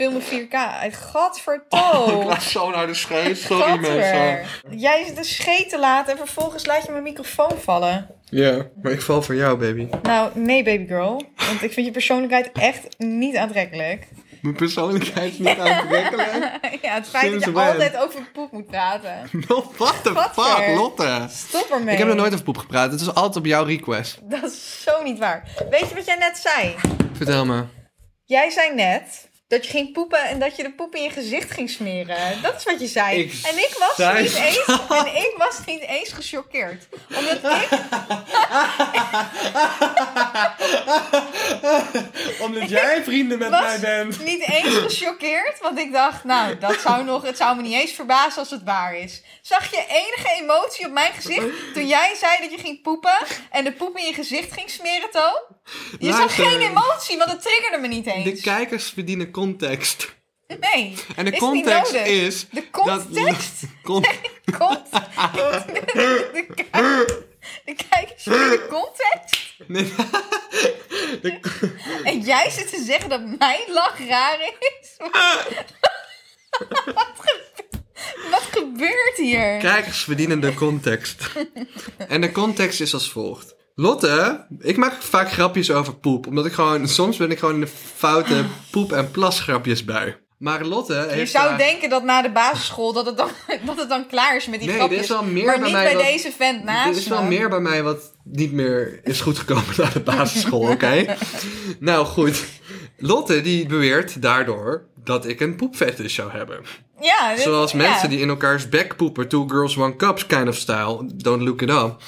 filmen 4K uit. Gadverto. Oh, ik laat zo naar de scheet. Sorry mensen. Jij zit een scheet te laten en vervolgens laat je mijn microfoon vallen. Ja, maar ik val voor jou, baby. Nou, nee, baby girl. Want ik vind je persoonlijkheid echt niet aantrekkelijk. Mijn persoonlijkheid is niet aantrekkelijk. ja, het feit dat je when? altijd over poep moet praten. What the Gadver. fuck, Lotte? Stop ermee. Ik heb nog nooit over poep gepraat. Het is altijd op jouw request. Dat is zo niet waar. Weet je wat jij net zei? Vertel me. Jij zei net dat je ging poepen en dat je de poep in je gezicht ging smeren. Dat is wat je zei. Ik en ik was zei- niet eens en ik was niet eens gechoqueerd. Omdat ik Omdat jij vrienden met mij bent. niet eens gechoqueerd, want ik dacht, nou, dat zou nog, het zou me niet eens verbazen als het waar is. Zag je enige emotie op mijn gezicht toen jij zei dat je ging poepen en de poep in je gezicht ging smeren, To? Je zag geen emotie, want het triggerde me niet eens. De kijkers verdienen context. Nee. En de is niet context nodig. is... De context? Dat, Con- Kont. De, kijk- de kijkers de context. nee, de, En jij zit te zeggen dat mijn lach raar is. Wat gebeurt hier? kijkers verdienen de context. En de context is als volgt. Lotte, ik maak vaak grapjes over poep. Omdat ik gewoon... Soms ben ik gewoon in de foute poep- en plasgrapjes bij. Maar Lotte heeft Je zou daar- denken dat na de basisschool dat het dan, dat het dan klaar is met die Nee, grapjes. is wel meer maar bij niet mij bij wat- deze vent naast Dit is wel me. meer bij mij wat niet meer is goed gekomen na de basisschool, oké? nou goed. Lotte die beweert daardoor dat ik een poepfetish zou hebben. Ja, dit- Zoals ja. mensen die in elkaars bek poepen. Two girls, one cups kind of style. Don't look it up.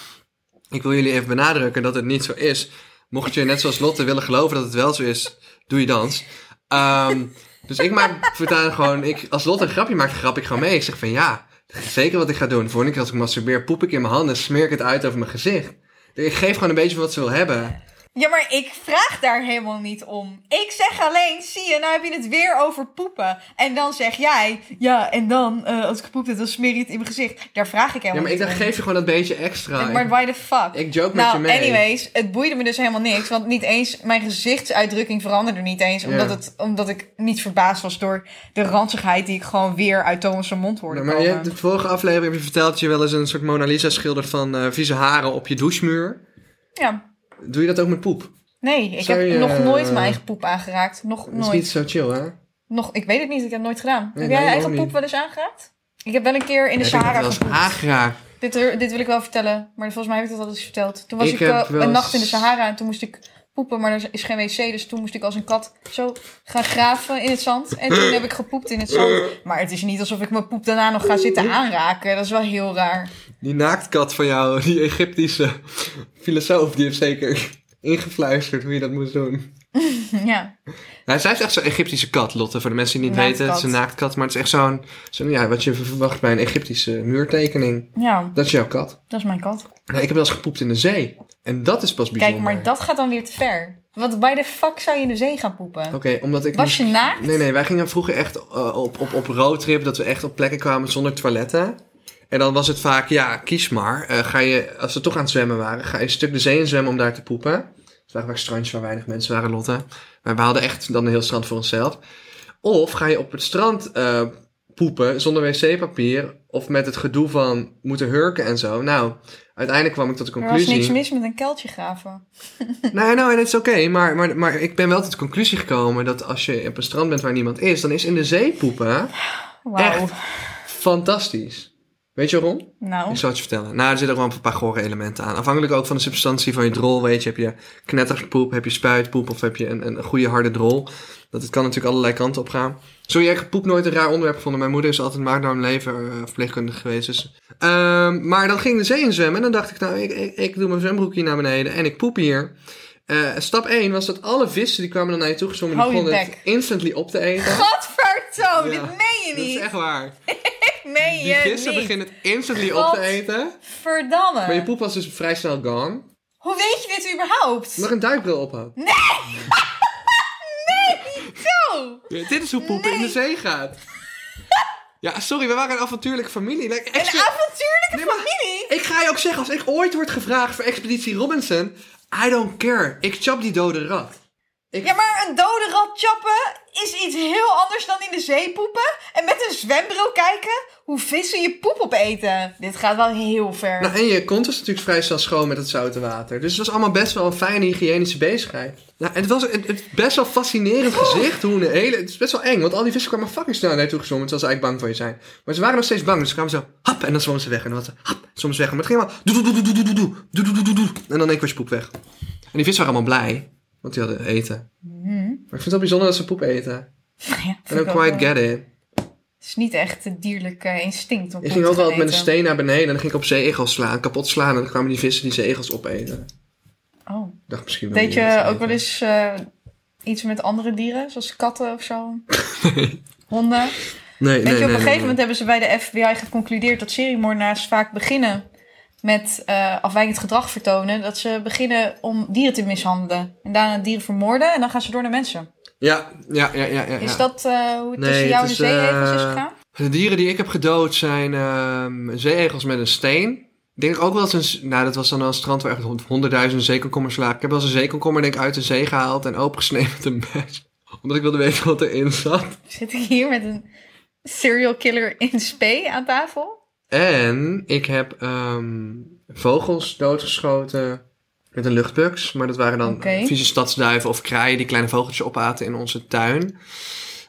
Ik wil jullie even benadrukken dat het niet zo is. Mocht je net zoals Lotte willen geloven dat het wel zo is, doe je dans. Ehm, dus ik maak voortaan gewoon... Ik, als Lotte een grapje maakt, grap ik gewoon mee. Ik zeg van ja, zeker wat ik ga doen. Volgende keer als ik masturbeer, poep ik in mijn handen en smeer ik het uit over mijn gezicht. Ik geef gewoon een beetje wat ze wil hebben. Ja, maar ik vraag daar helemaal niet om. Ik zeg alleen, zie je, nou heb je het weer over poepen. En dan zeg jij, ja, en dan, eh, als ik gepoept heb, dan smeer je het in mijn gezicht. Daar vraag ik Ja, helemaal maar ik niet dan om. geef je gewoon dat beetje extra. Maar why the fuck? Ik joke met nou, je mee. anyways, het boeide me dus helemaal niks. Want niet eens, mijn gezichtsuitdrukking veranderde niet eens. Omdat, Ja. het, omdat ik niet verbaasd was door de ranzigheid die ik gewoon weer uit Thomas' mond hoorde Ja, maar je hebt de vorige aflevering heb je verteld dat je wel eens een soort Mona Lisa schildert van eh, vieze haren op je douchemuur. Ja, Doe je dat ook met poep? nee, ik Zou heb je, nog eh, nooit mijn eigen poep aangeraakt. Nog Dat is nooit. niet zo chill, hè? Nog, ik weet het niet, ik heb het nooit gedaan. Nee, heb jij je eigen poep niet. wel eens aangeraakt? Ik heb wel een keer in de ik Sahara eens gepoept. aangeraakt? Dit, dit wil ik wel vertellen, maar volgens mij heb ik dat al eens verteld. Toen was Ik ik, eh, een nacht in de Sahara en toen moest ik poepen, maar er is geen wc. Dus toen moest ik als een kat zo gaan graven in het zand. En toen heb ik gepoept in het zand. Maar het is niet alsof ik mijn poep daarna nog ga zitten aanraken. Dat is wel heel raar. Die naaktkat van jou, die Egyptische filosoof, die heeft zeker ingefluisterd hoe je dat moest doen. ja. Nou, zij is echt zo'n Egyptische kat, Lotte. Voor de mensen die niet Naaktkat. weten, het is een naaktkat. Maar het is echt zo'n, zo'n, ja, wat je verwacht bij een Egyptische muurtekening. ja, Dat is jouw kat. dat is mijn kat. Nee, ik heb wel eens gepoept in de zee. En dat is pas bijzonder. Kijk, maar dat gaat dan weer te ver. Want bij de fuck zou je in de zee gaan poepen? Oké, omdat ik... Was je naakt? Nee, nee, wij gingen vroeger echt eh, op, op, op roadtrip, dat we echt op plekken kwamen zonder toiletten. En dan was het vaak, ja, kies maar. Eh, ga je, als we toch aan het zwemmen waren, ga je een stuk de zee in zwemmen om daar te poepen. Het waren vaak strandjes waar weinig mensen waren, Lotte. Maar we hadden echt dan een heel strand voor onszelf. Of ga je op het strand eh, poepen zonder wc-papier. Of met het gedoe van moeten hurken en zo. Nou, uiteindelijk kwam ik tot de Er was conclusie. niks mis met een kuiltje graven. Nee, nou, en het is oké. maar, maar, maar ik ben wel tot de conclusie gekomen dat als je op een strand bent waar niemand is, dan is in de zee poepen. Echt? fantastisch. Weet je waarom? Nou, Ik zal het je vertellen. Nou, er zitten ook wel een paar gore elementen aan. Afhankelijk ook van de substantie van je drol, weet je. Heb je knetterpoep, heb je spuitpoep of heb je een, een goede harde drol. Dat het kan natuurlijk allerlei kanten op gaan. Zo, jij hebt poep nooit een raar onderwerp gevonden. Mijn moeder is altijd maagdarmleven uh, verpleegkundige geweest. Dus. Ehm, maar dan ging de zee in zwemmen en dan dacht ik, nou, ik, ik, ik doe mijn zwembroekje naar beneden en ik poep hier. Eh, stap 1 was dat alle vissen die kwamen dan naar je toe gezwommen, die begonnen het instantly op te eten. Godverdomme, Ja. dit meen je Dat is niet. echt waar. meen Die je vissen niet. beginnen het instantly op te eten. Verdamme. Maar je poep was dus vrij snel gone. Hoe weet je dit überhaupt? Mag een duikbril ophouden. Zo. Ja, dit is hoe poepen in de zee gaat. Ja, sorry, we waren een avontuurlijke familie. Like, Een avontuurlijke Nee, familie. ik ga je ook zeggen, als ik ooit word gevraagd voor Expeditie Robinson, I don't care. Ik chop die dode rat. Ik- Ja, maar een dode rat chappen is iets heel anders dan in de zee poepen. En met een zwembril kijken hoe vissen je poep opeten. Dit gaat wel heel ver. Nou, en je kont is natuurlijk vrij snel schoon met het zoute water. Dus het was allemaal best wel een fijne hygiënische bezigheid. Nou, het was een, het best wel fascinerend gezicht. Hoe een hele, het is best wel eng, want al die vissen kwamen fucking snel naartoe gezwommen. Terwijl ze eigenlijk bang voor je zijn. Maar ze waren nog steeds bang, dus ze kwamen zo, hap, en dan zwommen ze weg. En dan was ze, hap, ze weg. Maar het ging allemaal, doe, doe, doe, doe, doe, doe, doe, doe, doe, doe, doe, doe. En dan één keer was je poep weg. En die vissen waren allemaal blij, want die hadden eten. Mhm. Maar ik vind het wel bijzonder dat ze poep eten. Ja, I don't ook quite wel. get it. Het is niet echt het dierlijke instinct om Ik ging ook wel met een steen naar beneden en dan ging ik op zeeegels slaan, kapot slaan. En dan kwamen die vissen die zeeegels opeten. Oh. Ik dacht misschien Deed je ook wel eens eh, iets met andere dieren? Zoals katten of zo? Honden? Nee, Weet nee, je, op nee, een nee, gegeven nee. moment hebben ze bij de FBI geconcludeerd dat seriemoordenaars vaak beginnen met eh, afwijkend gedrag vertonen. Dat ze beginnen om dieren te mishandelen. En daarna dieren vermoorden en dan gaan ze door naar mensen. Ja, ja, ja, ja. ja, Is dat eh, hoe het Nee, tussen jou het en de is, zeeegels is eh, gegaan? De dieren die ik heb gedood zijn ehm zeeegels met een steen. Ik denk ook wel dat een... Nou, dat was dan wel een strand waar echt hond- honderdduizenden zeekomkommers lagen. Ik heb wel eens een zeekomkommer denk ik uit de zee gehaald en opengesneden met een mes. Omdat ik wilde weten wat erin zat. Zit ik hier met een serial killer in spe aan tafel? En ik heb ehm, vogels doodgeschoten met een luchtbugs. Maar dat waren dan Oké. vieze stadsduiven of kraaien die kleine vogeltjes opaten in onze tuin.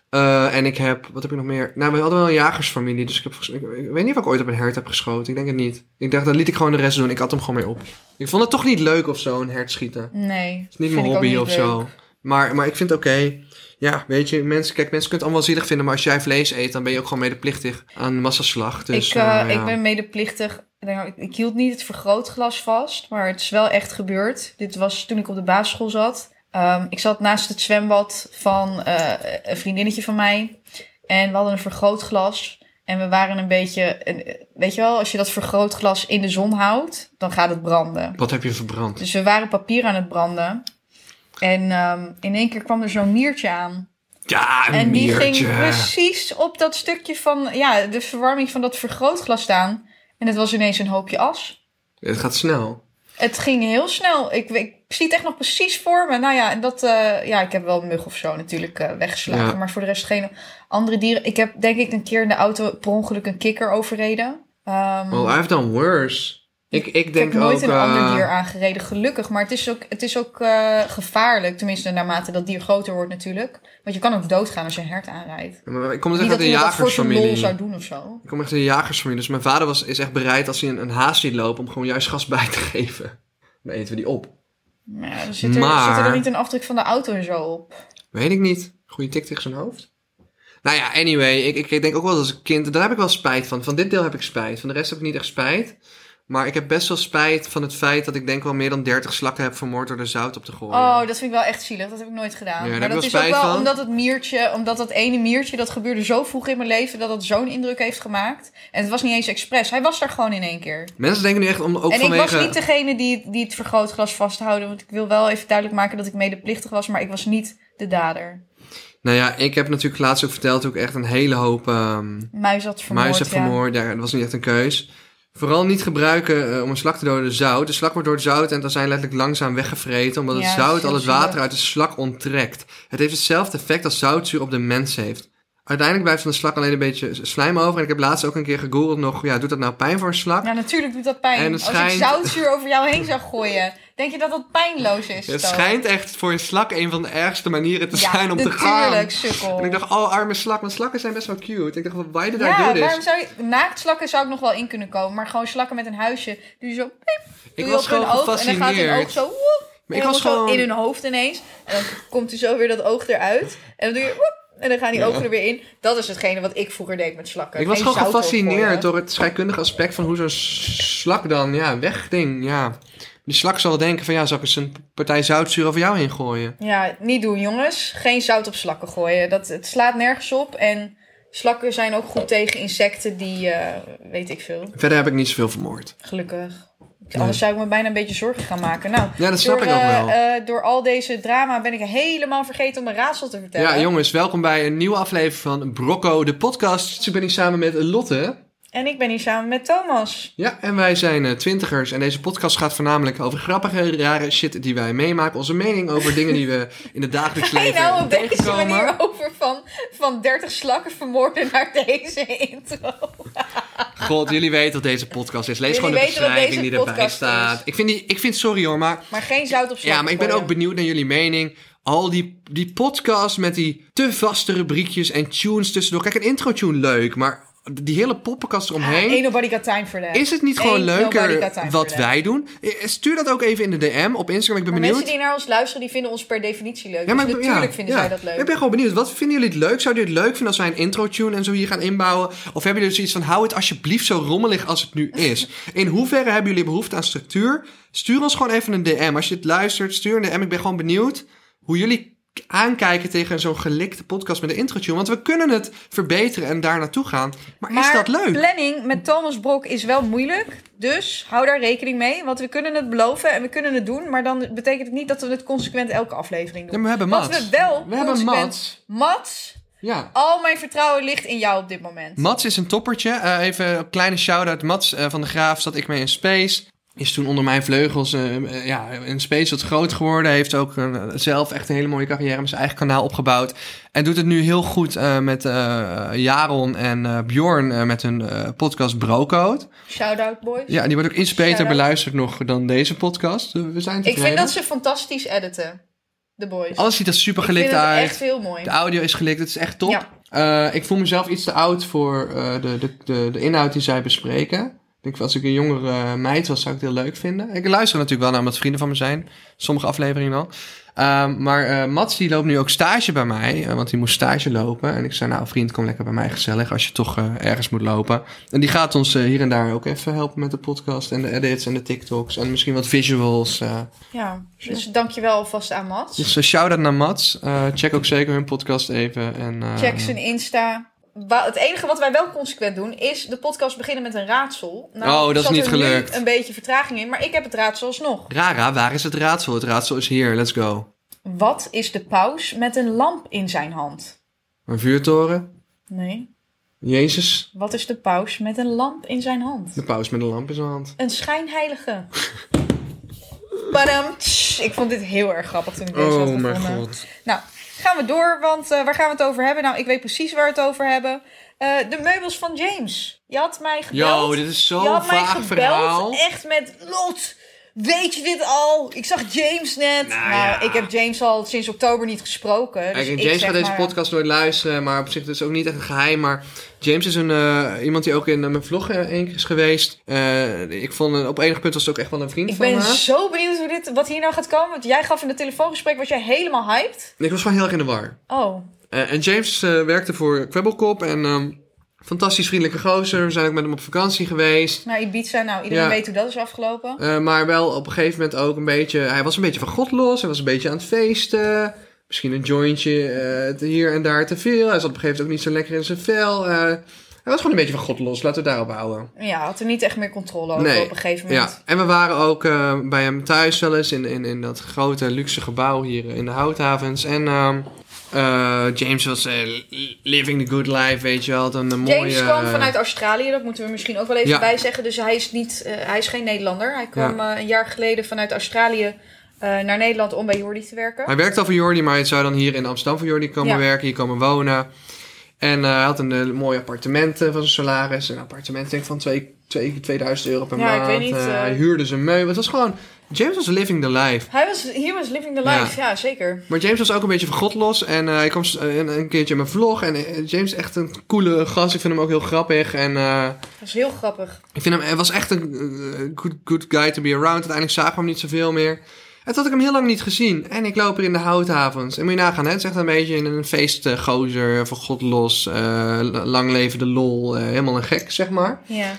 Eh, en ik heb, wat heb ik nog meer? Nou, we hadden wel een jagersfamilie, dus ik, heb, ik, ik weet niet of ik ooit op een hert heb geschoten. Ik denk het niet. Ik dacht, dan liet ik gewoon de rest doen. Ik had hem gewoon mee op. Ik vond het toch niet leuk of zo, een hert schieten. Nee. Het is niet mijn hobby niet of leuk. zo. Maar, maar ik vind het oké. Ja, weet je, mensen, kijk, mensen kunnen het allemaal wel zielig vinden, maar als jij vlees eet, dan ben je ook gewoon medeplichtig aan massaslag. Dus, ik, eh, eh, ja. ik ben medeplichtig. Nou, ik, ik hield niet het vergrootglas vast, maar het is wel echt gebeurd. Dit was toen ik op de basisschool zat. Ehm, ik zat naast het zwembad van eh, een vriendinnetje van mij. En we hadden een vergrootglas. En we waren een beetje... weet je wel, als je dat vergrootglas in de zon houdt, dan gaat het branden. Wat heb je verbrand? Dus we waren papier aan het branden. En ehm, in één keer kwam er zo'n miertje aan. Ja, een En die miertje. ging precies op dat stukje van ja, de verwarming van dat vergrootglas staan. En het was ineens een hoopje as. Het gaat snel. Het ging heel snel. Ik, ik zie het echt nog precies voor me. Nou ja, en dat, eh, ja ik heb wel een mug of zo natuurlijk eh, weggeslagen. Ja. Maar voor de rest geen andere dieren. Ik heb denk ik een keer in de auto per ongeluk een kikker overreden. Ehm, Oh, I've done worse. Ik, ik ik denk heb nooit ook... een eh, ander dier aangereden, gelukkig. Maar het is ook, het is ook eh, gevaarlijk. Tenminste, naarmate dat dier groter wordt natuurlijk. Want je kan ook doodgaan als je een hert aanrijdt. Ik kom dus echt uit een je dat jagersfamilie. zou doen of zo. Ik kom echt uit een jagersfamilie. Dus mijn vader was, is echt bereid als hij een, een haas ziet lopen om gewoon juist gas bij te geven. Dan eten we die op. Maar ja, dan zit er, Maar- zit er niet een afdruk van de auto en zo op. Weet ik niet. Goeie tik tegen zijn hoofd. Nou ja, anyway. Ik, ik, ik denk ook wel als een kind... Daar heb ik wel spijt van. Van dit deel heb ik spijt. Van de rest heb ik niet echt spijt. Maar ik heb best wel spijt van het feit dat ik denk wel meer dan 30 slakken heb vermoord door er zout op te gooien. Oh, dat vind ik wel echt zielig. Dat heb ik nooit gedaan. Ja, maar dat wel is ook wel van. omdat het miertje, omdat dat ene miertje, dat gebeurde zo vroeg in mijn leven, dat het zo'n indruk heeft gemaakt. En het was niet eens expres. Hij was daar gewoon in één keer. Mensen denken nu echt om, ook en vanwege... ik was niet degene die, die het vergrootglas vasthouden. Want ik wil wel even duidelijk maken dat ik medeplichtig was, maar ik was niet de dader. Nou ja, ik heb natuurlijk laatst ook verteld hoe ik echt een hele hoop ehm Muis had vermoord. muis ja. vermoord. Ja, dat was niet echt een keus. Vooral niet gebruiken eh, om een slak te doden zout. De slak wordt door het zout en dan zijn letterlijk langzaam weggevreten. Omdat het Ja, zout al het water uit de slak onttrekt. Het heeft hetzelfde effect als zoutzuur op de mens heeft. Uiteindelijk blijft van de slak alleen een beetje slijm over. En ik heb laatst ook een keer gegoogeld nog. Ja, doet dat nou pijn voor een slak? Ja, natuurlijk doet dat pijn. En het Als ik zoutzuur over jou heen zou gooien, denk je dat dat pijnloos is? het schijnt echt voor een slak een van de ergste manieren te ja, zijn om te gaan. natuurlijk, sukkel. En ik dacht, oh arme slak. Want slakken zijn best wel cute. Ik dacht, why did I ja, do this? waarom zou je... Naaktslakken zou ik nog wel in kunnen komen, maar gewoon slakken met een huisje. Je zo, piep, Ik was gewoon oog en dan gaat hun gefascineerd. oog zo, woep, Maar ik was gewoon... in hun hoofd ineens. En dan komt er zo weer dat oog eruit. En dan doe je, woep, en dan gaan die Ja. ogen er weer in. Dat is hetgene wat ik vroeger deed met slakken. Ik was Geen gewoon gefascineerd door het scheikundige aspect van hoe zo'n slak dan, ja, wegding, ja. Die slak zal wel denken van, ja, zal ik eens een partij zoutzuur over jou heen gooien? Ja, niet doen jongens. Geen zout op slakken gooien. Dat, het slaat nergens op. En slakken zijn ook goed tegen insecten die, eh, weet ik veel, Verder heb ik niet zoveel vermoord. gelukkig. Anders zou ik me bijna een beetje zorgen gaan maken. Nou, Ja, dat snap door, ik ook eh, wel. eh, door al deze drama ben ik helemaal vergeten om een raadsel te vertellen. Ja, jongens, welkom bij een nieuwe aflevering van Brocco, de podcast. Ik ben hier samen met Lotte. En ik ben hier samen met Thomas. Ja, en wij zijn eh, twintigers en deze podcast gaat voornamelijk over grappige, rare shit die wij meemaken. Onze mening over dingen die we in het dagelijks Ga je leven nou op deze tegenkomen. manier over van, van 30 slakken vermoorden naar deze intro? God, jullie weten wat deze podcast is. Lees Jullie gewoon de beschrijving die erbij staat. is. Ik vind, die, ik vind, sorry hoor, maar Maar geen zout op Ja, maar ik ben ook benieuwd naar jullie mening. Al die, die podcast met die te vaste rubriekjes en tunes tussendoor. Kijk, een intro-tune leuk, maar die hele poppenkast eromheen. Ain't nobody got time for that. is het niet gewoon Ain't leuker wat wij doen? Stuur dat ook even in de DM op Instagram. Ik ben Maar benieuwd. mensen die naar ons luisteren, die vinden ons per definitie leuk. Ja, maar dus natuurlijk ja, vinden ja. zij dat leuk. Ik ben gewoon benieuwd. Wat vinden jullie het leuk? Zouden jullie het leuk vinden als wij een intro-tune en zo hier gaan inbouwen? Of hebben jullie zoiets van, hou het alsjeblieft zo rommelig als het nu is? In hoeverre hebben jullie behoefte aan structuur? Stuur ons gewoon even een DM. Als je het luistert, stuur een DM. Ik ben gewoon benieuwd hoe jullie aankijken tegen zo'n gelikte podcast met een intro-tune. Want we kunnen het verbeteren en daar naartoe gaan. Maar, is dat leuk? planning met Thomas Brok is wel moeilijk. Dus hou daar rekening mee. Want we kunnen het beloven en we kunnen het doen. Maar dan betekent het niet dat we het consequent elke aflevering Ja, doen. maar we hebben Wat Mats. we wel We hebben Mats. Mats, Ja. al mijn vertrouwen ligt in jou op dit moment. Mats is een toppertje. Eh, even een kleine shout-out. Mats eh, van de Graaf zat ik mee in Space. Is toen onder mijn vleugels eh, eh, ja, in Space wat groot geworden. Heeft ook eh, zelf echt een hele mooie carrière met zijn eigen kanaal opgebouwd. En doet het nu heel goed met Jaron en Bjorn met hun podcast Brocode. Shout-out, boys. Ja, die wordt ook iets beter beluisterd nog dan deze podcast. We zijn Ik vind dat ze fantastisch editen. De boys. Alles ziet er super ik gelikt vind het uit. echt heel mooi. De audio is gelikt, het is echt top. Ja. Ik voel mezelf iets te oud voor de, de, de, de inhoud die zij bespreken. Ik denk, als ik een jongere meid was, zou ik het heel leuk vinden. Ik luister natuurlijk wel naar omdat vrienden van me zijn. Sommige afleveringen wel. Ehm, maar eh Mats die loopt nu ook stage bij mij, eh, want die moest stage lopen. En ik zei, nou vriend, kom lekker bij mij gezellig als je toch eh, ergens moet lopen. En die gaat ons eh, hier en daar ook even helpen met de podcast en de edits en de TikToks. En misschien wat visuals. eh. Ja, dus dankjewel alvast aan Mats. Dus uh, shout-out naar Mats. Eh, check ook zeker hun podcast even. En, eh, Check zijn Insta. Het enige wat wij wel consequent doen, is de podcast beginnen met een raadsel. Nou, Oh, dat is niet er gelukt. Een beetje vertraging in, maar ik heb het raadsel alsnog. Rara, waar is het raadsel? Het raadsel is hier, let's go. Wat is de paus met een lamp in zijn hand? Een vuurtoren. Nee. Jezus. Wat is de paus met een lamp in zijn hand? De paus met een lamp in zijn hand. Een schijnheilige. Badam. Ik vond dit heel erg grappig toen ik deze had Oh mijn gevonden. god. Nou, gaan we door, want eh, waar gaan we het over hebben? Nou, ik weet precies waar we het over hebben. Eh, de meubels van James. Je had mij gebeld. Yo, dit is zo'n had mij vaag gebeld, verhaal. echt met Lot. Weet je dit al? Ik zag James net. Nou, Nou, ja. ik heb James al sinds oktober niet gesproken. Dus Kijk, ik James gaat deze maar- podcast nooit luisteren, maar op zich is het ook niet echt een geheim. Maar James is een, eh, iemand die ook in eh, mijn vlog eh, één keer is geweest. Eh, ik vond, op enig punt was het ook echt wel een vriend Ik van ben me. zo benieuwd hoe dit, wat hier nou gaat komen. Want jij gaf in het telefoongesprek, was jij helemaal hyped. Ik was gewoon heel erg in de war. Oh, Eh, en James eh, werkte voor Kwebbelkop en ehm, fantastisch vriendelijke gozer. We zijn ook met hem op vakantie geweest. nou Ibiza, nou iedereen Ja. weet hoe dat is afgelopen. Eh, maar wel op een gegeven moment ook een beetje... Hij was een beetje van God los. Hij was een beetje aan het feesten. Misschien een jointje eh, hier en daar te veel. Hij zat op een gegeven moment ook niet zo lekker in zijn vel. Eh, hij was gewoon een beetje van God los. Laten we daarop houden. Ja, had er niet echt meer controle over Nee. op een gegeven moment. Ja, en we waren ook bij hem thuis wel eens in, in, in dat grote luxe gebouw hier in de Houthavens. En ehm, eh, James was eh, living the good life, weet je wel. Had een, mooie... James kwam vanuit Australië, dat moeten we misschien ook wel even Ja. bijzeggen. Dus hij is, niet, eh, hij is geen Nederlander. Hij kwam een jaar geleden vanuit Australië naar Nederland om bij Jordi te werken. Hij werkte al voor Jordi, maar hij zou dan hier in Amsterdam voor Jordi komen Ja. werken, hier komen wonen. En hij had een mooi appartement van zijn salaris. Een appartement denk ik van twee, twee, 2000 euro per ik maand. weet niet, hij huurde zijn meubel. Het was gewoon... James was living the life. Hij was, he was living the life, ja, zeker. Maar James was ook een beetje van God los. En eh, hij kwam eh, een, een keertje in mijn vlog. En eh, James is echt een coole gast. Ik vind hem ook heel grappig. En eh, Dat was heel grappig. ik vind hem... Hij was echt een good, good guy to be around. Uiteindelijk zagen we hem niet zoveel meer. En toen had ik hem heel lang niet gezien. En ik loop er in de houthavens. En moet je nagaan, hè? het is echt een beetje een feestgozer. van God los. lang leven de lol. helemaal een gek, zeg maar. Ja.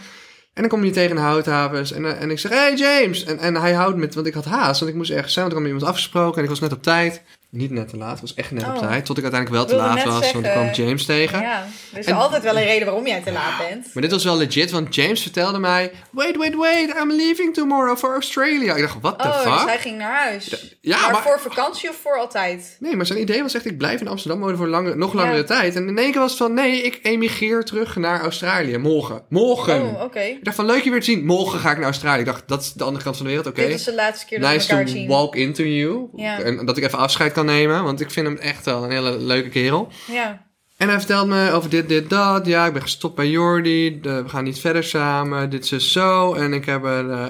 En dan kom je tegen de houthavens en, eh, en ik zeg, hey James! En, en hij houdt met, want ik had haast, want ik moest ergens zijn, want ik had met iemand afgesproken en ik was net op tijd. Niet net te laat, het was echt net op Oh. tijd. Tot ik uiteindelijk wel te laat was, want ik zeggen. kwam James tegen. Ja, er is En- altijd wel een reden waarom jij te laat bent. Maar dit was wel legit, want James vertelde mij... Wait, wait, wait, I'm leaving tomorrow for Australia. Ik dacht, what the Oh, fuck? dus hij ging naar huis. Ja, maar, maar- voor vakantie of voor altijd? Nee, maar zijn idee was echt, ik blijf in Amsterdam wonen voor lange, nog langere Ja. tijd. En in één keer was het van, nee, ik emigreer terug naar Australië. Morgen. Morgen. Oh, oké. Ik dacht van, leuk je weer te zien. Morgen ga ik naar Australië. Ik dacht, dat is de andere kant van de wereld, oké. Dit is de laatste keer dat Nice we elkaar to zien. walk into you. Ja. En dat ik even afscheid kan nemen, want ik vind hem echt wel een hele leuke kerel. Ja. En hij vertelt me over dit, dit, dat. Ja, ik ben gestopt bij Jordi. De- we gaan niet verder samen. Dit is zo. En ik heb er... eh,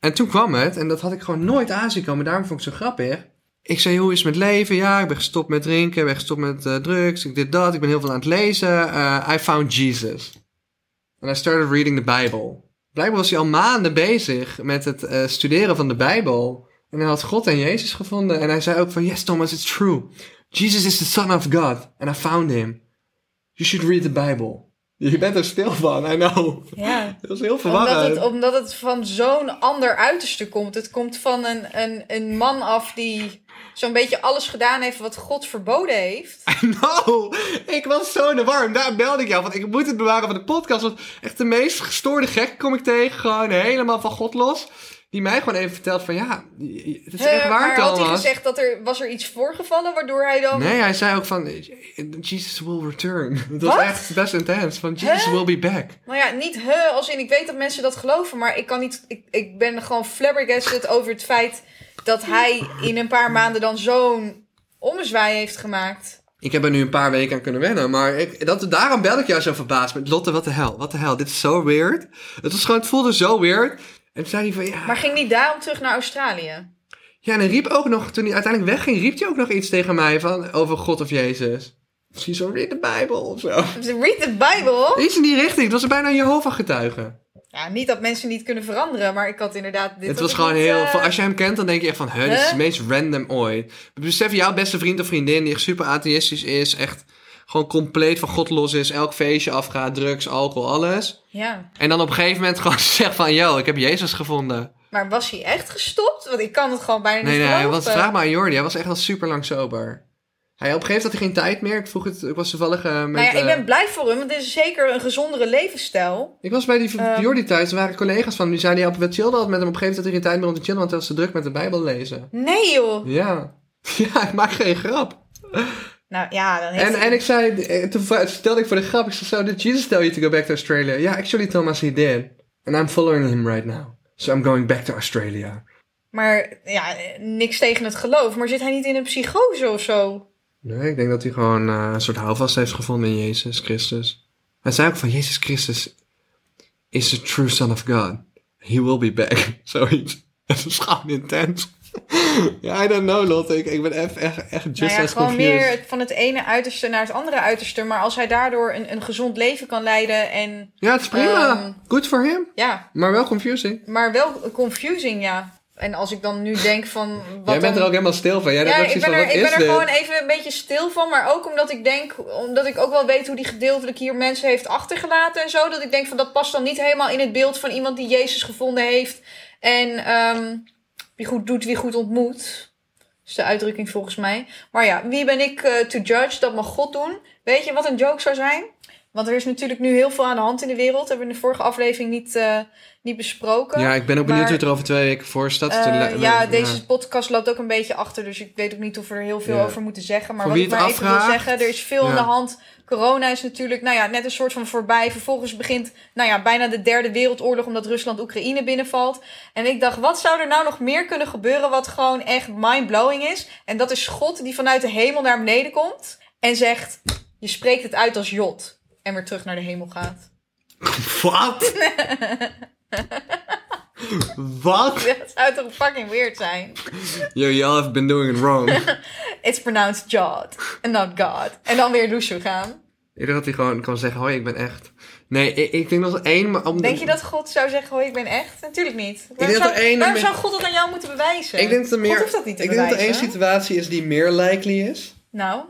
En toen kwam het. En dat had ik gewoon nooit aanzien komen. Daarom vond ik het zo grappig. Ik zei, hoe is het met leven? Ja, ik ben gestopt met drinken. Ik ben gestopt met eh, drugs. Ik dit, dat. Ik ben heel veel aan het lezen. Eh, I found Jesus. And I started reading the Bible. Blijkbaar was hij al maanden bezig met het studeren van de Bijbel. En hij had God en Jezus gevonden. En hij zei ook van, yes Thomas, it's true. Jesus is the son of God. And I found him. You should read the Bible. Je bent er stil van, I know. ja. Dat was heel Omdat verwarrend. het, omdat het van zo'n ander uiterste komt. Het komt van een, een, een man af die zo'n beetje alles gedaan heeft wat God verboden heeft. I know. Ik was zo in de war. En Daar belde ik jou. Want ik moet het bewaren van de podcast. Want echt de meest gestoorde gek kom ik tegen. Gewoon helemaal van God los. Die mij gewoon even vertelt van ja, het is echt waar maar had hij Thomas. gezegd dat er was er iets voorgevallen waardoor hij dan. Nee, hij zei ook van Jesus will return. Dat was echt best intens. Van Jesus will be back. Nou ja, niet he, als in ik weet dat mensen dat geloven, maar ik kan niet. Ik, ik ben gewoon flabbergasted over het feit dat hij in een paar maanden dan zo'n ommezwaai heeft gemaakt. Ik heb er nu een paar weken aan kunnen wennen. Maar ik, dat, daarom bel ik jou zo verbaasd. Met Lotte, wat de hel? Wat de hel? Dit is zo weird. Het, was gewoon, het voelde zo weird. En toen zei hij van ja. Maar ging niet daarom terug naar Australië? Ja, en hij riep ook nog, toen hij uiteindelijk wegging, riep hij ook nog iets tegen mij van, over God of Jezus. Misschien zo read de Bijbel of zo. Read the Bible. Iets in die richting. Het was bijna een Jehovah-getuige. Ja, niet dat mensen niet kunnen veranderen, maar ik had inderdaad. Dit Het was gewoon niet, heel... eh, van- Als je hem kent, dan denk je echt van... Huh, dit is het meest random ooit. Besef jouw beste vriend of vriendin die echt super atheïstisch is. Echt gewoon compleet van God los is. Elk feestje afgaat. Drugs, alcohol, alles. Ja, En dan op een gegeven moment gewoon zegt van... Yo, ik heb Jezus gevonden. maar was hij echt gestopt? Want ik kan het gewoon bijna Nee, niet nee, geloven. was, vraag maar aan Jordi. Hij was echt al super lang sober. Hij, op een gegeven moment had hij geen tijd meer. Ik vroeg het... Ik was toevallig eh, met... Nou ja, ik eh, ben blij voor hem, want dit is zeker een gezondere levensstijl. Ik was bij die Ehm. Jordi thuis. Er waren collega's van. Die zeiden... Ja, we chillden altijd met hem. Op een gegeven moment had hij geen tijd meer om te chillen. Want hij was te druk met de Bijbel lezen. Nee joh. Ja. Ja, ik maak geen grap. Nou ja, dan heeft En, hij- en ik zei, eh, toen vertelde ik voor de grap, ik zei, so did Jesus tell you to go back to Australia? Yeah, actually Thomas, he did. And I'm following him right now. So I'm going back to Australia. Maar ja, niks tegen het geloof. Maar zit hij niet in een psychose of zo? Nee, ik denk dat hij gewoon eh, een soort houvast heeft gevonden in Jezus Christus. Hij zei ook van, Jezus Christus is the true son of God. He will be back. Zoiets. Dat is gewoon intens. Ja, I don't know, Lotte. Ik, ik ben echt, echt, echt just nou ja, as gewoon confused. meer van het ene uiterste naar het andere uiterste. Maar als hij daardoor een, een gezond leven kan leiden en Ja, het is prima. Ehm. Good for him. ja, Maar wel confusing. maar wel confusing, ja. En als ik dan nu denk van... Wat Jij bent dan- er ook helemaal stil van. Jij Ja, ik ben, van, er, ik ben er dit? gewoon even een beetje stil van. Maar ook omdat ik denk, omdat ik ook wel weet hoe die gedeeltelijk hier mensen heeft achtergelaten en zo. Dat ik denk van dat past dan niet helemaal in het beeld van iemand die Jezus gevonden heeft. En ehm, wie goed doet, wie goed ontmoet. is de uitdrukking volgens mij. Maar ja, wie ben ik eh, to judge? Dat mag God doen. Weet je wat een joke zou zijn? Want er is natuurlijk nu heel veel aan de hand in de wereld. hebben we in de vorige aflevering niet, eh, niet besproken. Ja, ik ben ook benieuwd Maar- hoe het er over twee weken voor staat. Eh, ja, deze podcast loopt ook een beetje achter, dus ik weet ook niet of we er heel veel Ja. over moeten zeggen. Maar Voor wat ik maar even wil zeggen, er is veel aan de hand. Corona is natuurlijk, nou ja, net een soort van voorbij. Vervolgens begint, nou ja, bijna de derde wereldoorlog omdat Rusland Oekraïne binnenvalt. En ik dacht, wat zou er nou nog meer kunnen gebeuren wat gewoon echt mind-blowing is? En dat is God die vanuit de hemel naar beneden komt en zegt, je spreekt het uit als Jot. En weer terug naar de hemel gaat. Wat? Wat? Dat zou toch fucking weird zijn? Yo, y'all have been doing it wrong. It's pronounced Jod and not God. En dan weer Loesje gaan. ik denk dat hij gewoon kan zeggen, hoi, ik ben echt. Nee, ik, ik denk dat er één... Maar om Denk je dat God zou zeggen, hoi, ik ben echt? Natuurlijk niet. Waarom, denk dat zou, er één- waarom zou God dat aan jou moeten bewijzen? Ik denk dat er meer... God hoeft dat niet te ik denk dat er één situatie is die meer likely is. Nou,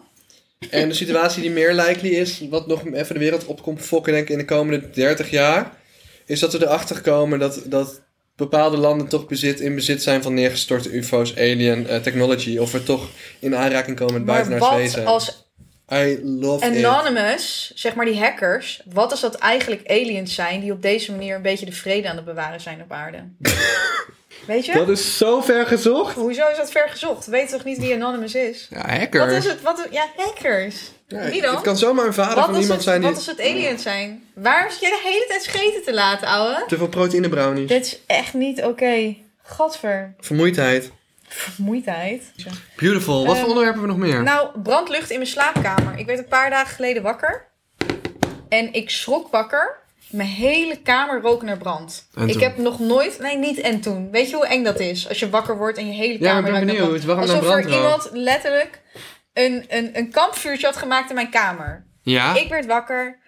En de situatie die meer likely is, wat nog even de wereld op komt fokken, denk ik, in de komende 30 jaar, is dat we erachter komen dat, dat bepaalde landen toch bezit, in bezit zijn van neergestorte UFO's, alien eh, technology. Of we toch in aanraking komen met Maar buitenaards wezen. als I love it. Anonymous, zeg maar die hackers, wat als dat eigenlijk aliens zijn die op deze manier een beetje de vrede aan het bewaren zijn op aarde? Weet je? Dat is zo ver gezocht. Hoezo is dat ver gezocht? Weet toch niet wie Anonymous is? Ja, hacker. Wat is het? Wat, ja, hackers. Ja, Wie dan? Het kan zomaar een vader Wat van iemand het, zijn die wat als het aliens zijn? Waar zit jij de hele tijd scheten te laten, ouwe? te veel proteïne brownies. Dit is echt niet oké. Gadver. Vermoeidheid. Vermoeidheid. Beautiful. Wat voor Ehm, onderwerpen hebben we nog meer? Nou, brandlucht in mijn slaapkamer. Ik werd een paar dagen geleden wakker. En ik schrok wakker. Mijn hele kamer rook naar brand. En ik toen? heb nog nooit... Nee, niet en toen. Weet je hoe eng dat is? Als je wakker wordt en je hele Ja, maar kamer ik ben benieuwd. brand. Waarom Alsof er brand rookt? iemand letterlijk een, een, een kampvuurtje had gemaakt in mijn kamer. ja? Ik werd wakker.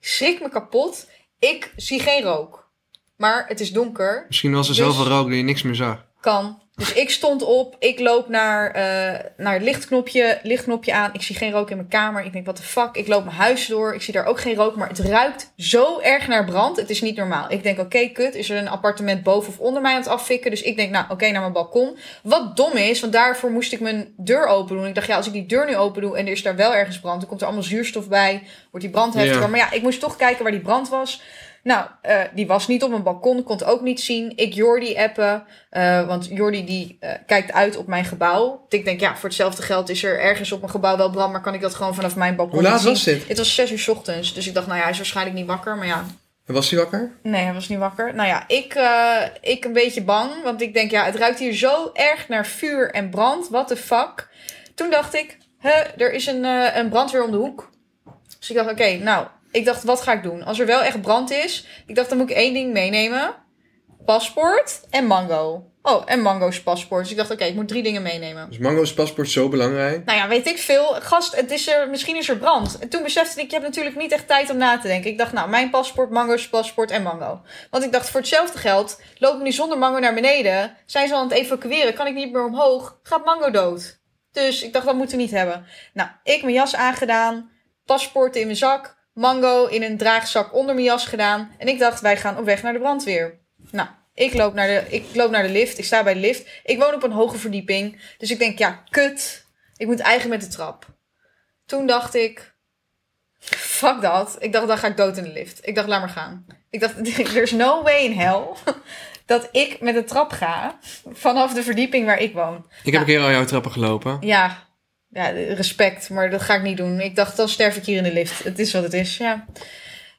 Schrik me kapot. Ik zie geen rook. Maar het is donker. Misschien was er Dus- zoveel rook dat je niks meer zag. Kan. Dus ik stond op, ik loop naar, eh, naar het lichtknopje, lichtknopje aan. Ik zie geen rook in mijn kamer. Ik denk, wat de fuck? Ik loop mijn huis door. Ik zie daar ook geen rook, maar het ruikt zo erg naar brand. Het is niet normaal. Ik denk, oké, kut. Is er een appartement boven of onder mij aan het afvikken? Dus ik denk, nou, oké, naar mijn balkon. Wat dom is, want daarvoor moest ik mijn deur open doen. Ik dacht, ja, als ik die deur nu open doe en er is daar wel ergens brand, dan komt er allemaal zuurstof bij. Wordt die brand heftiger. Ja. Maar ja, ik moest toch kijken waar die brand was. Nou, eh, die was niet op mijn balkon, kon het ook niet zien. Ik Jordi appen, eh, want Jordi die eh, kijkt uit op mijn gebouw. Ik denk, ja, voor hetzelfde geld is er ergens op mijn gebouw wel brand, maar kan ik dat gewoon vanaf mijn balkon Hoe laat zien? was dit? Het was zes uur 's ochtends, dus ik dacht, nou ja, hij is waarschijnlijk niet wakker, maar ja. Was hij wakker? Nee, hij was niet wakker. Nou ja, ik, ik een beetje bang, want ik denk, ja, het ruikt hier zo erg naar vuur en brand, what the fuck. Toen dacht ik, hè, er is een, een brandweer om de hoek. Dus ik dacht, oké, nou, ik dacht, wat ga ik doen? Als er wel echt brand is, ik dacht, dan moet ik één ding meenemen. Paspoort en mango. Oh, en mango's paspoort. Dus ik dacht, oké, ik moet drie dingen meenemen. Dus Mango's paspoort zo belangrijk. Nou ja, weet ik veel. Gast, het is er, misschien is er brand. En toen besefte ik, je hebt natuurlijk niet echt tijd om na te denken. Ik dacht, nou, mijn paspoort, mango's paspoort en mango. Want ik dacht, voor hetzelfde geld, loop ik nu zonder mango naar beneden. Zijn ze al aan het evacueren, kan ik niet meer omhoog. Gaat mango dood. Dus ik dacht, dat moeten we niet hebben. Nou, ik mijn jas aangedaan. Paspoort in mijn zak. Mango in een draagzak onder mijn jas gedaan. En ik dacht, wij gaan op weg naar de brandweer. Nou, ik loop naar de, ik loop naar de lift. Ik sta bij de lift. Ik woon op een hoge verdieping. Dus ik denk, ja, kut. Ik moet eigenlijk met de trap. Toen dacht ik, fuck dat. Ik dacht, dan ga ik dood in de lift. Ik dacht, laat maar gaan. Ik dacht, there's no way in hell dat ik met de trap ga vanaf de verdieping waar ik woon. Ik heb een keer al jouw trappen gelopen. Ja, ja, respect, maar dat ga ik niet doen. Ik dacht, dan sterf ik hier in de lift. Het is wat het is, ja.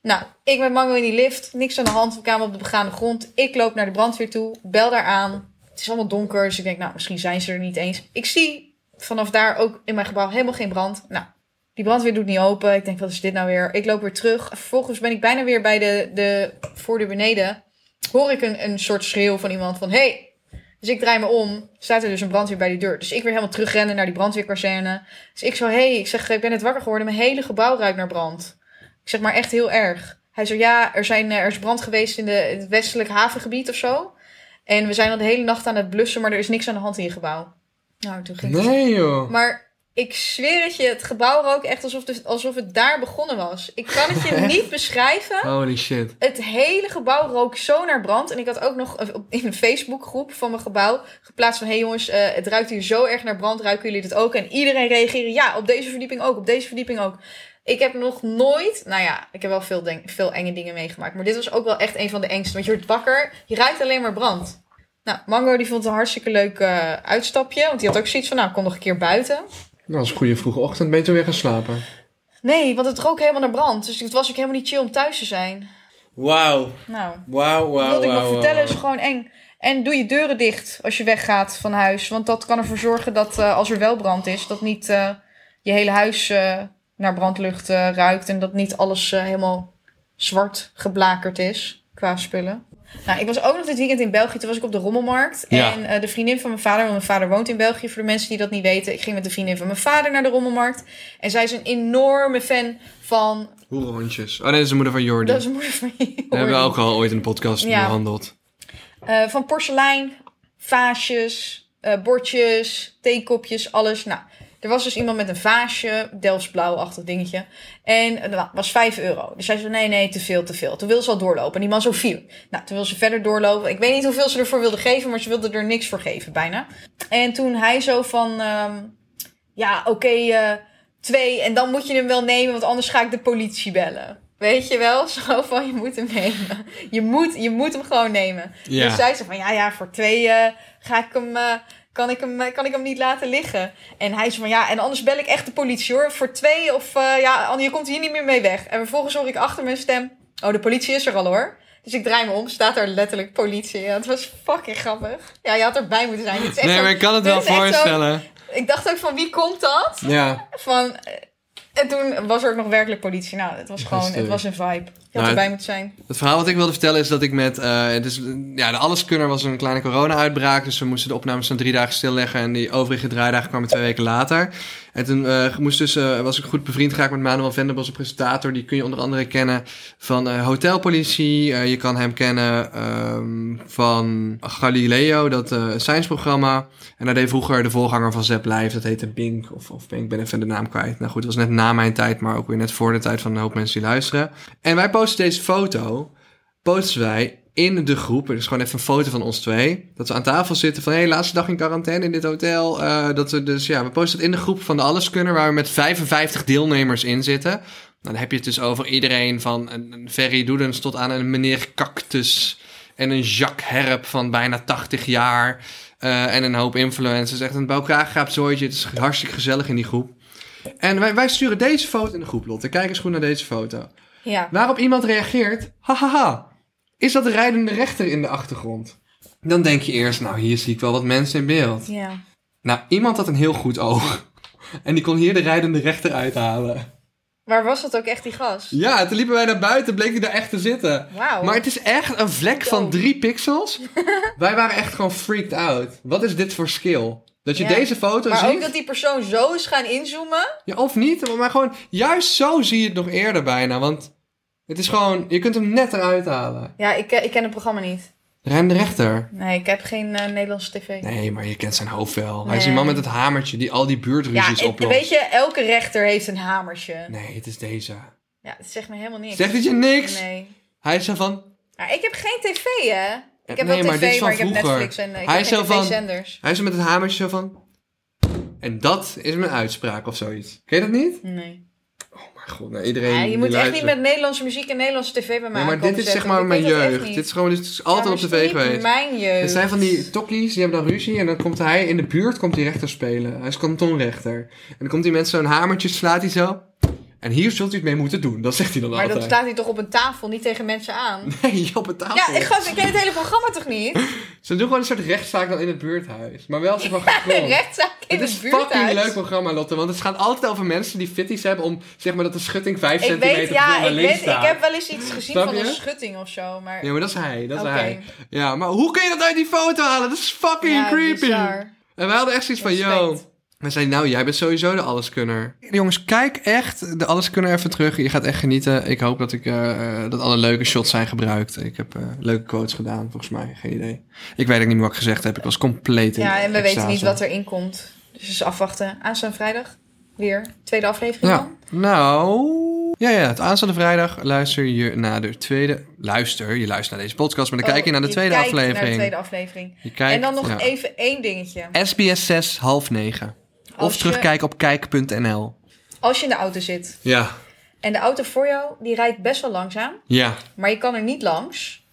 Nou, ik met Mango in die lift. Niks aan de hand. We kwamen op de begaande grond. Ik loop naar de brandweer toe. Bel daar aan. Het is allemaal donker. Dus ik denk, nou, misschien zijn ze er niet eens. Ik zie vanaf daar ook in mijn gebouw helemaal geen brand. Nou, die brandweer doet niet open. Ik denk, wat is dit nou weer? Ik loop weer terug. Vervolgens ben ik bijna weer bij de, de voordeur beneden. Hoor ik een, een soort schreeuw van iemand van... Hey! Dus ik draai me om. Staat er dus een brandweer bij die deur. Dus ik weer helemaal terugrennen naar die brandweerkazerne. Dus ik zo, hey, ik zeg, ik ben net wakker geworden. Mijn hele gebouw ruikt naar brand. Ik zeg maar echt heel erg. Hij zo, ja, er, zijn, eh, er is brand geweest in de, het westelijk havengebied of zo. En we zijn al de hele nacht aan het blussen, maar er is niks aan de hand in je gebouw. Nou, toen ging het. Nee joh. Maar ik zweer het je, het gebouw rook echt alsof het, alsof het daar begonnen was. Ik kan het je niet beschrijven. Holy shit. Het hele gebouw rook zo naar brand. En ik had ook nog in een Facebookgroep van mijn gebouw geplaatst van... hé hey jongens, eh, het ruikt hier zo erg naar brand. Ruiken jullie dit ook? En iedereen reageerde ja, op deze verdieping ook, op deze verdieping ook. Ik heb nog nooit... Nou ja, ik heb wel veel, denk, veel enge dingen meegemaakt. Maar dit was ook wel echt een van de engste. Want je wordt wakker, je ruikt alleen maar brand. Nou, Mango die vond het een hartstikke leuk eh, uitstapje. Want die had ook zoiets van, nou, kom nog een keer buiten. Nou, dat is een goede vroege ochtend. Ben je toen weer gaan slapen? Nee, want het rook helemaal naar brand. Dus het was ook helemaal niet chill om thuis te zijn. Wauw. Nou, Wauw, Wat wauw, wilde ik nog vertellen is gewoon eng. En doe je deuren dicht als je weggaat van huis. Want dat kan ervoor zorgen dat eh, als er wel brand is, dat niet eh, je hele huis eh, naar brandlucht eh, ruikt. En dat niet alles helemaal zwart geblakerd is qua spullen. Nou, ik was ook nog dit weekend in België. Toen was ik op de Rommelmarkt. Ja. En eh, de vriendin van mijn vader, want mijn vader woont in België. Voor de mensen die dat niet weten. Ik ging met de vriendin van mijn vader naar de Rommelmarkt. En zij is een enorme fan van... Hoerenhondjes. Oh nee, dat is de moeder van Jordi. Dat is een moeder van hebben we ook al ooit in een podcast Ja. behandeld. Eh, van porselein, vaasjes, eh, bordjes, theekopjes, alles. Nou, Er was dus iemand met een vaasje, Delftsblauw-achtig dingetje. En het was 5 euro. Dus zij zei, nee, nee, te veel, te veel. Toen wilde ze al doorlopen. En die man zo vier. Nou, toen wilde ze verder doorlopen. Ik weet niet hoeveel ze ervoor wilde geven, maar ze wilde er niks voor geven, bijna. En toen hij zo van, ehm, ja, oké, eh, twee. En dan moet je hem wel nemen, want anders ga ik de politie bellen. Weet je wel? Zo van, je moet hem nemen. Je moet, je moet hem gewoon nemen. Ja. Dus zij zei van, ja, ja, voor twee ga ik hem, eh, kan, ik hem, eh, kan ik hem niet laten liggen. En hij zei van, ja, en anders bel ik echt de politie hoor. Voor twee of, eh, ja, je komt hier niet meer mee weg. En vervolgens hoor ik achter mijn stem, oh, de politie is er al hoor. Dus ik draai me om, staat er letterlijk politie. Ja, het was fucking grappig. Ja, je had erbij moeten zijn. Het is echt Nee, maar ik kan het wel echt zo- voorstellen. ik dacht ook van, wie komt dat? Ja. Van, eh, en toen was er ook nog werkelijk politie. Nou, het was gewoon, het was een vibe. Je had Nou, erbij moeten zijn. Het verhaal wat ik wilde vertellen is dat ik met... het is, ja, de Alleskunner was een kleine corona-uitbraak. Dus we moesten de opnames dan drie dagen stilleggen. En die overige draaidagen kwamen twee weken later. En toen eh, moest dus, eh, was ik goed bevriend geraakt met Manuel Venderbos, een presentator. Die kun je onder andere kennen van eh, Hotelpolitie. Je kan hem kennen ehm, van Galileo, dat science-programma. En hij deed vroeger de voorganger van Zep Live. Dat heette Bink of, of ik ben even de naam kwijt. Nou goed, het was net na mijn tijd, maar ook weer net voor de tijd van een hoop mensen die luisteren. En wij posten deze foto, posten wij in de groep. Het is gewoon even een foto van ons twee. Dat we aan tafel zitten van, hé, hey, laatste dag in quarantaine in dit hotel. Eh, dat we dus, ja, we posten het in de groep van de Alleskunner, waar we met 55 deelnemers in zitten. Nou, dan heb je het dus over iedereen van een, Ferry Doedens tot aan een meneer Cactus. En een Jacques Herp van bijna 80 jaar. eh, en een hoop influencers. Echt een bij elkaar zooitje. Het is hartstikke gezellig in die groep. En wij, wij sturen deze foto in de groep, Lotte. Kijk eens goed naar deze foto. Ja. Waarop iemand reageert, hahaha, is dat de rijdende rechter in de achtergrond? Dan denk je eerst, nou hier zie ik wel wat mensen in beeld. Ja. Nou, iemand had een heel goed oog. En die kon hier de rijdende rechter uithalen. Waar was dat ook echt, die gast? Ja, toen liepen wij naar buiten, bleek hij daar echt te zitten. Maar het is echt een vlek van drie pixels. wij waren echt gewoon freaked out. Wat is dit voor skill? Dat je Ja. deze foto Maar ziet. ook dat die persoon zo is gaan inzoomen. Ja, of niet, maar gewoon juist zo zie je het nog eerder bijna. Want het is gewoon, je kunt hem net eruit halen. Ja, ik, ik ken het programma niet. Rem de rechter. Nee, ik heb geen eh, Nederlandse tv. Nee, maar je kent zijn hoofd wel. Hij is die man met het hamertje die al die ja, buurtruzies en, oplost. weet je, elke rechter heeft een hamertje. Nee, het is deze. Ja, het zegt me helemaal niks. Zegt het je niks? Nee. Hij is zo van... Ja, ik heb geen tv, hè? Ik heb Nee, wel maar dit is tv, van maar ik heb. Netflix en ik Hij is zo van- tv-zenders. Hij is zo met het hamertje zo van... En dat is mijn uitspraak of zoiets. Ken je dat niet? Nee. God, nou, iedereen Ja, je moet echt niet met Nederlandse muziek en Nederlandse tv bij mij maar dit is zeg maar mijn dat jeugd. Dit is gewoon dit is altijd Ja, op maar tv geweest. mijn jeugd. Het zijn van die tokkies, die hebben dan ruzie en dan komt hij in de buurt, komt die rechter spelen. Hij is kantonrechter. En dan komt die met zo'n hamertje, slaat hij zo. En hier zult u het mee moeten doen, dat zegt hij dan Maar dan altijd. staat hij toch op een tafel, niet tegen mensen aan. Nee, op het tafel. Ja, ik, gast, ik ken het hele programma toch niet? Ze doen gewoon een soort rechtszaak dan in het buurthuis. Maar wel zo van gegrond. Rechtszaak in Het het, is fucking buurthuis. leuk programma, Lotte. Want het gaat altijd over mensen die fitties hebben om, zeg maar, dat de schutting 5 Ik centimeter weet, ja, naar ik, links weet, ik heb wel eens iets gezien Snap van je? een schutting of zo, maar... Ja, maar dat is hij. Dat is hij. Ja, maar hoe kun je dat uit die foto halen? Dat is fucking Ja, creepy. bizar. En wij hadden echt zoiets van, yo. We zeiden, nou, jij bent sowieso de alleskunner. Jongens, kijk echt de alleskunner even terug. Je gaat echt genieten. Ik hoop dat, ik, eh, eh, dat alle leuke shots zijn gebruikt. Ik heb eh, leuke quotes gedaan, volgens mij. Geen idee. Ik weet ook niet meer wat ik gezegd heb. Ik was compleet in Ja, en we weten niet wat erin komt. Dus afwachten. Aanstaande vrijdag weer. Tweede aflevering Ja, dan. nou... Ja, ja, het aanstaande vrijdag luister je naar de tweede... Luister, je luistert naar deze podcast, maar dan kijk je naar de Oh, tweede kijkt aflevering. naar de tweede aflevering. Je kijkt, en dan nog ja. even één dingetje. SBS 6, half negen. Of je- terugkijken op kijk.nl. Als je in de auto zit Ja, en de auto voor jou, die rijdt best wel langzaam. ja. Maar je kan er niet langs.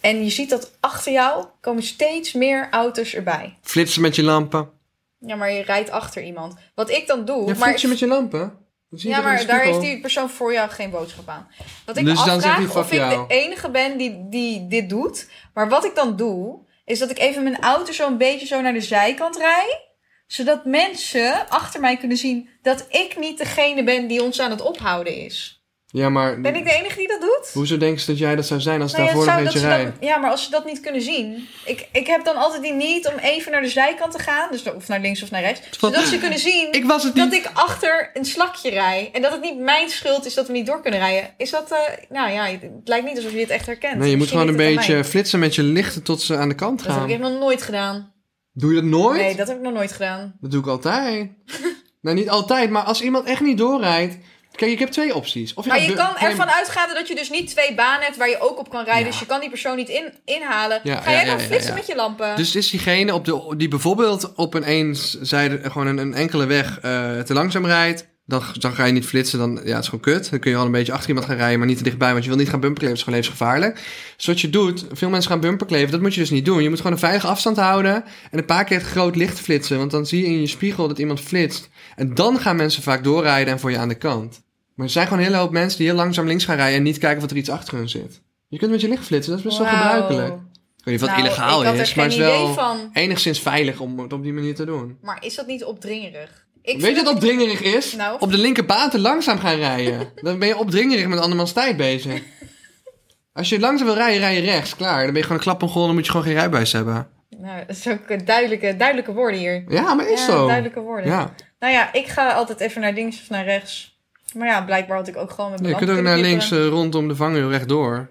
En je ziet dat achter jou komen steeds meer auto's erbij. Flitsen met je lampen. Ja, maar je rijdt achter iemand. Wat ik dan doe... Ja, maar flits je met je lampen. Ja, maar daar heeft die persoon voor jou geen boodschap aan. Wat ik Dus afvraag of "Fuck ik jou." de enige ben die, die dit doet. Maar wat ik dan doe, is dat ik even mijn auto zo een beetje zo naar de zijkant rij. Zodat mensen achter mij kunnen zien dat ik niet degene ben die ons aan het ophouden is. Ja, maar... Ben ik de enige die dat doet? Hoezo denk je dat jij dat zou zijn als Nou ja, daarvoor nog zou eentje dat ze rijdt? ja, maar als ze dat niet kunnen zien. Ik, ik heb dan altijd die niet om even naar de zijkant te gaan. Dus of naar links of naar rechts. Zodat ze kunnen zien Ik was het dat ik achter een slakje rij. En dat het niet mijn schuld is dat we niet door kunnen rijden. Is dat, eh, nou ja, het lijkt niet alsof je het echt herkent. Nee, je moet gewoon een beetje flitsen met je lichten tot ze aan de kant Dat heb ik gaan. nog nooit gedaan. Doe je dat nooit? Nee, dat heb ik nog nooit gedaan. Dat doe ik altijd. Nou, niet altijd, maar als iemand echt niet doorrijdt... Kijk, ik heb twee opties. Of Maar gaat je kan je- ervan uitgaan dat je dus niet twee banen hebt waar je ook op kan rijden. Ja. Dus je kan die persoon niet in, inhalen. Ja, Ga jij ja, dan flitsen met je lampen? Dus is diegene op de, die bijvoorbeeld op een eenzijde, gewoon een, een enkele weg eh, te langzaam rijdt. Dan, dan ga je niet flitsen, dan ja, het is gewoon kut. Dan kun je wel een beetje achter iemand gaan rijden, maar niet te dichtbij, want je wil niet gaan bumperkleven, dat is gewoon levensgevaarlijk. Dus wat je doet, veel mensen gaan bumperkleven, dat moet je dus niet doen. Je moet gewoon een veilige afstand houden en een paar keer het groot licht flitsen, want dan zie je in je spiegel dat iemand flitst. En dan gaan mensen vaak doorrijden en voor je aan de kant. Maar er zijn gewoon een hele hoop mensen die heel langzaam links gaan rijden en niet kijken of er iets achter hun zit. Je kunt met je licht flitsen, dat is best wel gebruikelijk. Ik weet niet of het Nou, illegaal is, maar het is wel van. enigszins veilig om het op die manier te doen. Maar is dat niet opdringerig? Ik Weet je wat dat- opdringerig is? Nou? Op de linkerbaan te langzaam gaan rijden. Dan ben je opdringerig met andermans tijd bezig. Als je langzaam wil rijden, rij je rechts. Klaar. Dan ben je gewoon een klap dan moet je gewoon geen rijbewijs hebben. Nou, dat is ook duidelijke, duidelijke woorden hier. Ja, maar is ja, zo. duidelijke woorden. Ja. Nou ja, ik ga altijd even naar links of naar rechts. Maar ja, blijkbaar had ik ook gewoon met mijn je kunt ook naar links eh, rondom de vangrail rechtdoor.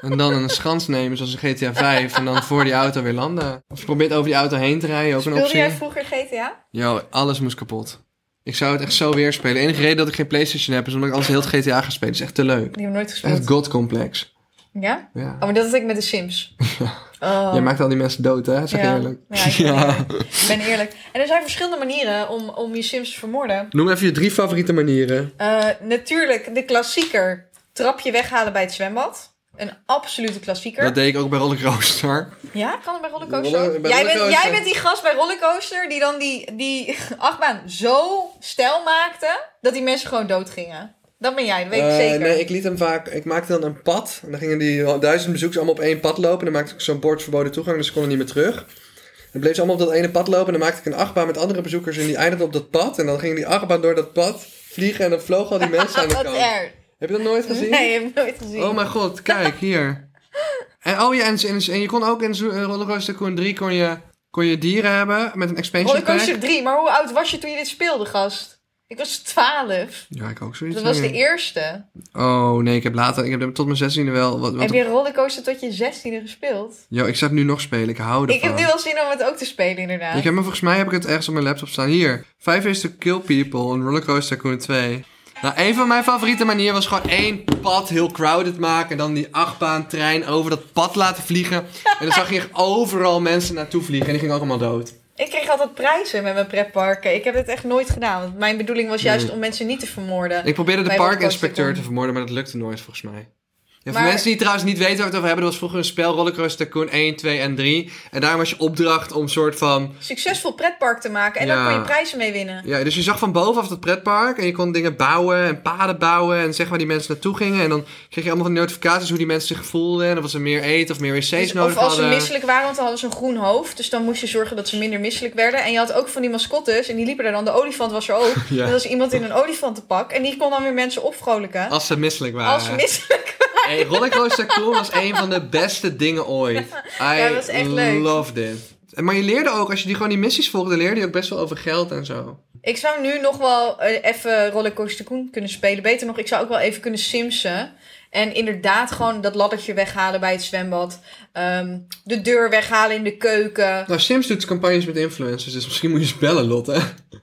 En dan een schans nemen zoals in GTA 5. En dan voor die auto weer landen. Of je probeert over die auto heen te rijden, ook een Speelde optie. jij vroeger GTA? Yo, alles moest kapot. Ik zou het echt zo weer spelen. De enige reden dat ik geen Playstation heb is omdat ik alles heel het GTA ga spelen. Dat is echt te leuk. Die heb ik nooit gespeeld. Echt God-complex. Ja? Ja. Oh, maar dat had ik met de Sims. Oh. Jij maakt al die mensen dood, hè? Zeg Ja. eerlijk. Ja, ik ben eerlijk. Ik ben eerlijk. En er zijn verschillende manieren om, om je Sims te vermoorden. Noem even je drie favoriete manieren. Eh, natuurlijk de klassieker. Trapje weghalen bij het zwembad. Een absolute klassieker. Dat deed ik ook bij Rollercoaster. Ja, kan het bij Rollercoaster Roller- bij jij, bent, Rollercoaster. jij bent die gast bij Rollercoaster die dan die, die achtbaan zo stijl maakte... dat die mensen gewoon dood gingen. Dat ben jij, dat weet ik Eh, zeker. nee, ik liet hem vaak... Ik maakte dan een pad. En dan gingen die duizend bezoekers allemaal op één pad lopen. En dan maakte ik zo'n bord verboden toegang. Dus ze konden niet meer terug. Dan bleef ze allemaal op dat ene pad lopen. En dan maakte ik een achtbaan met andere bezoekers. En die eindigden op dat pad. En dan ging die achtbaan door dat pad vliegen. En dan vlogen al die mensen aan de kant. Heb je dat nooit gezien? Nee, heb ik nooit gezien. Oh mijn god, kijk, hier. En, oh ja, en, en, en je kon ook in Rollercoaster Tycoon 3 kon je, kon je dieren hebben met een expansion pack. Rollercoaster 3, maar hoe oud was je toen je dit speelde, gast? Ik was 12. Ja, ik ook zoiets. Dat was de eerste. Oh nee, ik heb later, ik heb tot mijn zestiende wel. Wat, wat, Heb je Rollercoaster tot je 16e gespeeld? Yo, ik zou het nu nog spelen, ik hou ervan. Ik heb nu wel zin om het ook te spelen, inderdaad. Ik heb me, volgens mij heb ik het ergens op mijn laptop staan. Hier, Five Ways to Kill People, een Rollercoaster Tycoon 2. Nou, een van mijn favoriete manieren was gewoon één pad heel crowded maken. En dan die achtbaantrein over dat pad laten vliegen. En dan zag je echt overal mensen naartoe vliegen. En die gingen ook allemaal dood. Ik kreeg altijd prijzen met mijn pretparken. Ik heb het echt nooit gedaan. Want mijn bedoeling was juist Nee. om mensen niet te vermoorden. Ik probeerde de parkinspecteur te vermoorden, maar dat lukte nooit volgens mij. Ja, voor Maar- mensen die trouwens niet weten waar we het over hebben, dat was vroeger een spel Rollercoaster Tycoon 1, 2 en 3. En daarom was je opdracht om soort van... Succesvol pretpark te maken. En Ja. daar kon je prijzen mee winnen. Ja, dus je zag van bovenaf het pretpark en je kon dingen bouwen en paden bouwen en zeggen waar die mensen naartoe gingen. En dan kreeg je allemaal van die notificaties hoe die mensen zich voelden en of ze meer eten of meer wc's Dus nodig of als ze hadden. misselijk waren, want dan hadden ze een groen hoofd. Dus dan moest je zorgen dat ze minder misselijk werden. En je had ook van die mascottes. En die liepen er dan. De olifant was er ook. Ja. Dat was iemand in een olifantenpak. En die kon dan weer mensen opvrolijken. Als ze misselijk waren. Als ze misselijk Hey, Rollercoaster Tycoon was een van de beste dingen ooit. I dat was echt leuk. loved it. Maar je leerde ook, als je die gewoon die missies volgde, leerde je ook best wel over geld en zo. Ik zou nu nog wel eh, even Rollercoaster Tycoon kunnen spelen. Beter nog, ik zou ook wel even kunnen simsen. En inderdaad gewoon dat laddertje weghalen bij het zwembad. Ehm, de deur weghalen in de keuken. Nou, Sims doet campagnes met influencers, dus misschien moet je eens bellen, Lotte.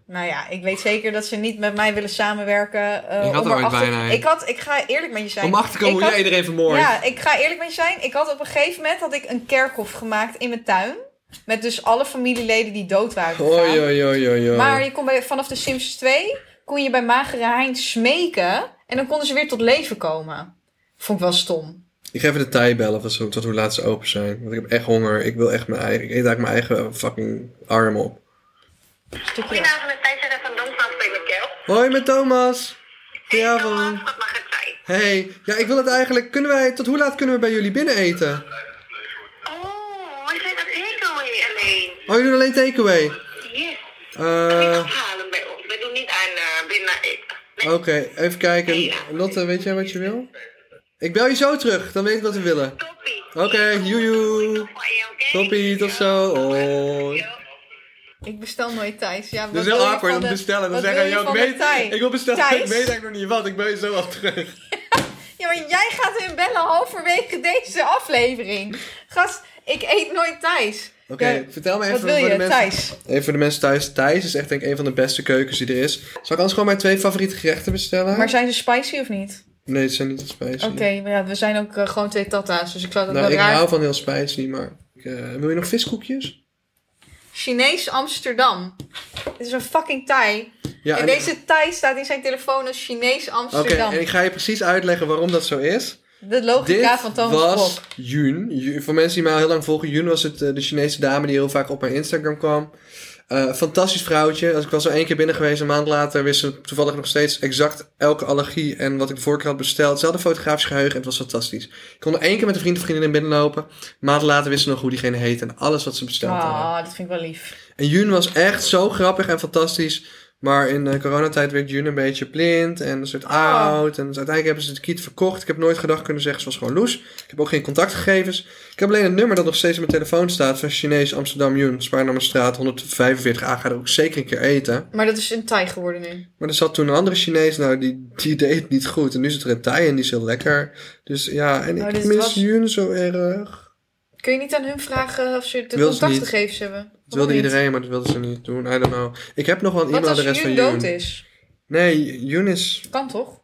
Nou ja, ik weet zeker dat ze niet met mij willen samenwerken. eh, Ik had er ooit bijna. Ik, had, ik ga eerlijk met je zijn. Om achter te komen hoe had- jij iedereen vermoordt. Ja, ik ga eerlijk met je zijn. Ik had op een gegeven moment had ik een kerkhof gemaakt in mijn tuin. Met dus alle familieleden die dood waren gegaan. Oei, oei, oei, oei, oei. Maar je kon bij, vanaf de Sims 2 kon je bij Magere Hein smeken. En dan konden ze weer tot leven komen. Vond ik wel stom. Ik ga even de Thai bellen of zo, tot hoe laat ze open zijn. Want ik heb echt honger. Ik wil echt mijn eigen... Ik eet eigenlijk mijn eigen fucking arm op. Goedenavond, met Thijs van Domslaan spreek met Kel. Hoi, met Thomas. Thomas, Goedenavond. wat mag het zijn? Hey, ja, ik wil het eigenlijk... Kunnen wij... Tot hoe laat kunnen we bij jullie binnen eten? Oh, wij zijn takeaway alleen. Oh, jullie doen alleen takeaway? Yes. Eh, Kan je ophalen bij ons? We doen niet aan uh, binnen eten. Nee. Oké, even kijken. Lotte, weet jij wat je wil? Ik bel je zo terug, dan weet ik wat we willen. Toppie. Oké, joejoe. Voor je, oké? Toppie, tot zo. Ik bestel nooit thuis. Ja, Dat is heel awkward om te bestellen. Dan zeggen je, ik weet, ik wil bestellen, Thijs? ik weet eigenlijk nog niet wat. Ik bel je zo al terug. Ja, maar jij gaat hun bellen halverwege deze aflevering. Gast, ik eet nooit thuis. Oké, Ja, vertel me even Wat wil voor je, de mensen. Thijs? Even voor de mensen thuis. Thijs is echt denk ik een van de beste keukens die er is. Zal ik anders gewoon mijn twee favoriete gerechten bestellen? Maar zijn ze spicy of niet? Nee, het zijn niet te spicy. Oké, maar ja, we zijn ook eh, gewoon twee tata's, dus ik zou dat Nou, wel ik raar... hou van heel spicy, maar... ik, eh, wil je nog viskoekjes? Chinees Amsterdam. Dit is een fucking Thai. Ja, en deze Thai staat in zijn telefoon als Chinees Oké, Amsterdam. en ik ga je precies uitleggen waarom dat zo is. De logica Dit van Thomas was. Yun. Voor mensen die mij al heel lang volgen, Yun was het, eh, de Chinese dame die heel vaak op mijn Instagram kwam. Eh, fantastisch vrouwtje. Als ik was er één keer binnen geweest, een maand later wist ze toevallig nog steeds exact elke allergie en wat ik de vorige keer had besteld. Een fotografisch geheugen en het was fantastisch. Ik kon er één keer met een vriend of vriendin binnenlopen. Maand later wist ze nog hoe diegene heette en alles wat ze besteld hadden. Ah, dat vind ik wel lief. En Jun was echt zo grappig en fantastisch. Maar in de coronatijd werd Jun een beetje blind en een soort Oh. oud. En dus uiteindelijk hebben ze het kiet verkocht. Ik heb nooit gedacht kunnen zeggen, ze was gewoon loes. Ik heb ook geen contactgegevens. Ik heb alleen een nummer dat nog steeds op mijn telefoon staat van Chinees Amsterdam Jun. Spaarnummerstraat 145a. Ga er ook zeker een keer eten. Maar dat is een Thai geworden nu. Maar er zat toen een andere Chinees, nou die, die deed het niet goed. En nu zit er een Thai en die is heel lekker. Dus ja, en Oh, ik dit mis was- Jun zo erg. Kun je niet aan hun vragen of ze de contactgegevens hebben? Dat wilde iedereen, maar dat wilden ze niet doen. I don't know. Ik heb nog wel een Wat als e-mailadres van Jun Jun. dood is? Nee, Jun is Kan toch?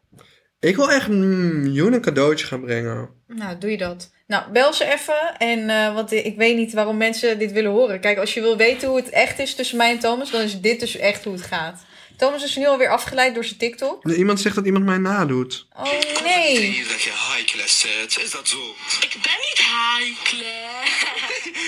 Ik wil echt mm, Joen een cadeautje gaan brengen. Nou, doe je dat. Nou, bel ze even. En eh, want ik weet niet waarom mensen dit willen horen. Kijk, als je wil weten hoe het echt is tussen mij en Thomas, dan is dit dus echt hoe het gaat. Thomas is nu alweer afgeleid door zijn TikTok. Nee, Iemand zegt dat iemand mij nadoet. Oh nee. Hier dat je high class zit. Is dat zo? Ik ben niet high class.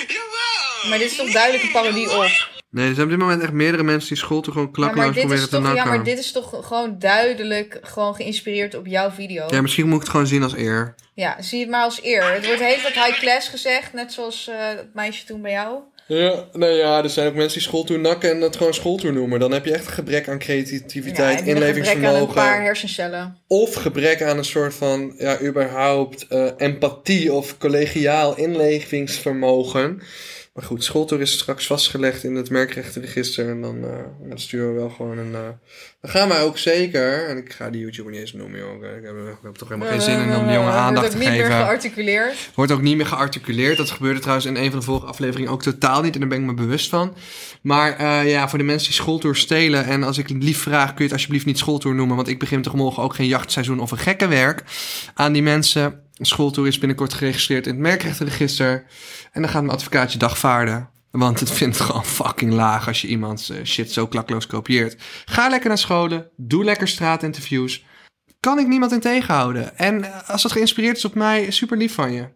Jawel! Maar dit is toch duidelijk een parodie op. Nee, er zijn op dit moment echt meerdere mensen die school gewoon Ja, maar klakloos dit proberen is te toch, ja, nakken. maar dit is toch gewoon duidelijk gewoon geïnspireerd op jouw video. Ja, misschien moet ik het gewoon zien als eer. Ja, zie het maar als eer. Het wordt heel wat high class gezegd, net zoals eh dat meisje toen bij jou. Ja, nee, ja, er zijn ook mensen die schooltour nakken en dat gewoon schooltour noemen. Dan heb je echt een gebrek aan Ja, creativiteit, je een gebrek aan een inlevingsvermogen. paar hersencellen. Of gebrek aan een soort van, ja, überhaupt eh, empathie of collegiaal inlevingsvermogen. Maar goed, schooltour is straks vastgelegd in het merkrechtenregister. En dan, eh, dan sturen we wel gewoon een... eh, dan gaan wij ook zeker... En ik ga die YouTuber niet eens noemen, joh. Ik heb, ik heb toch helemaal geen zin in om die jongen Eh, aandacht te wordt ook niet meer geven. gearticuleerd. Wordt ook niet meer gearticuleerd. Dat gebeurde trouwens in een van de vorige afleveringen ook totaal niet. En daar ben ik me bewust van. Maar ja, voor de mensen die schooltour stelen. En als ik lief vraag, kun je het alsjeblieft niet schooltour noemen. Want ik begin toch morgen ook geen jachtseizoen of een gekke werk. Aan die mensen. Schooltour is binnenkort geregistreerd in het merkrechtenregister. En dan gaat mijn advocaatje dagvaarden. Want het vindt gewoon fucking laag als je iemands eh, shit zo klakloos kopieert. Ga lekker naar scholen. Doe lekker straatinterviews. Kan ik niemand in tegenhouden. En eh, als dat geïnspireerd is op mij, super lief van je.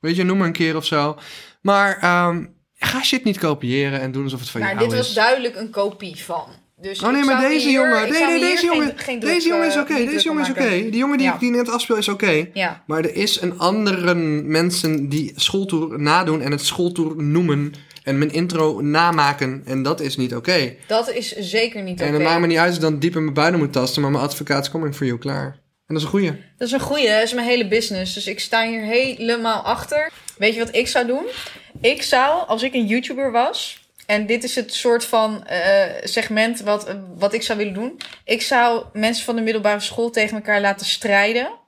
Weet je, noem maar een keer of zo. Maar ehm, ga shit niet kopiëren en doen alsof het van Nou, jou dit is. was duidelijk een kopie van. Dus Oh nee, maar deze hier- jongen, nee, nee, deze jongen, geen druk, deze jongen is eh, oké, niet deze jongen is oké. maken. Die jongen die, Ja. die net afspeelt is oké. Ja. Maar er is een andere mensen die schooltour nadoen en het schooltour noemen en mijn intro namaken en dat is niet oké. Dat is zeker niet oké. En het maakt me niet uit als ik dan diep in mijn buiden moet tasten, maar mijn advocaat is coming for you, klaar. En dat is een goeie. Dat is een goeie, dat is mijn hele business. Dus ik sta hier helemaal achter. Weet je wat ik zou doen? Ik zou, als ik een YouTuber was... En dit is het soort van eh, segment wat, wat ik zou willen doen. Ik zou mensen van de middelbare school tegen elkaar laten strijden.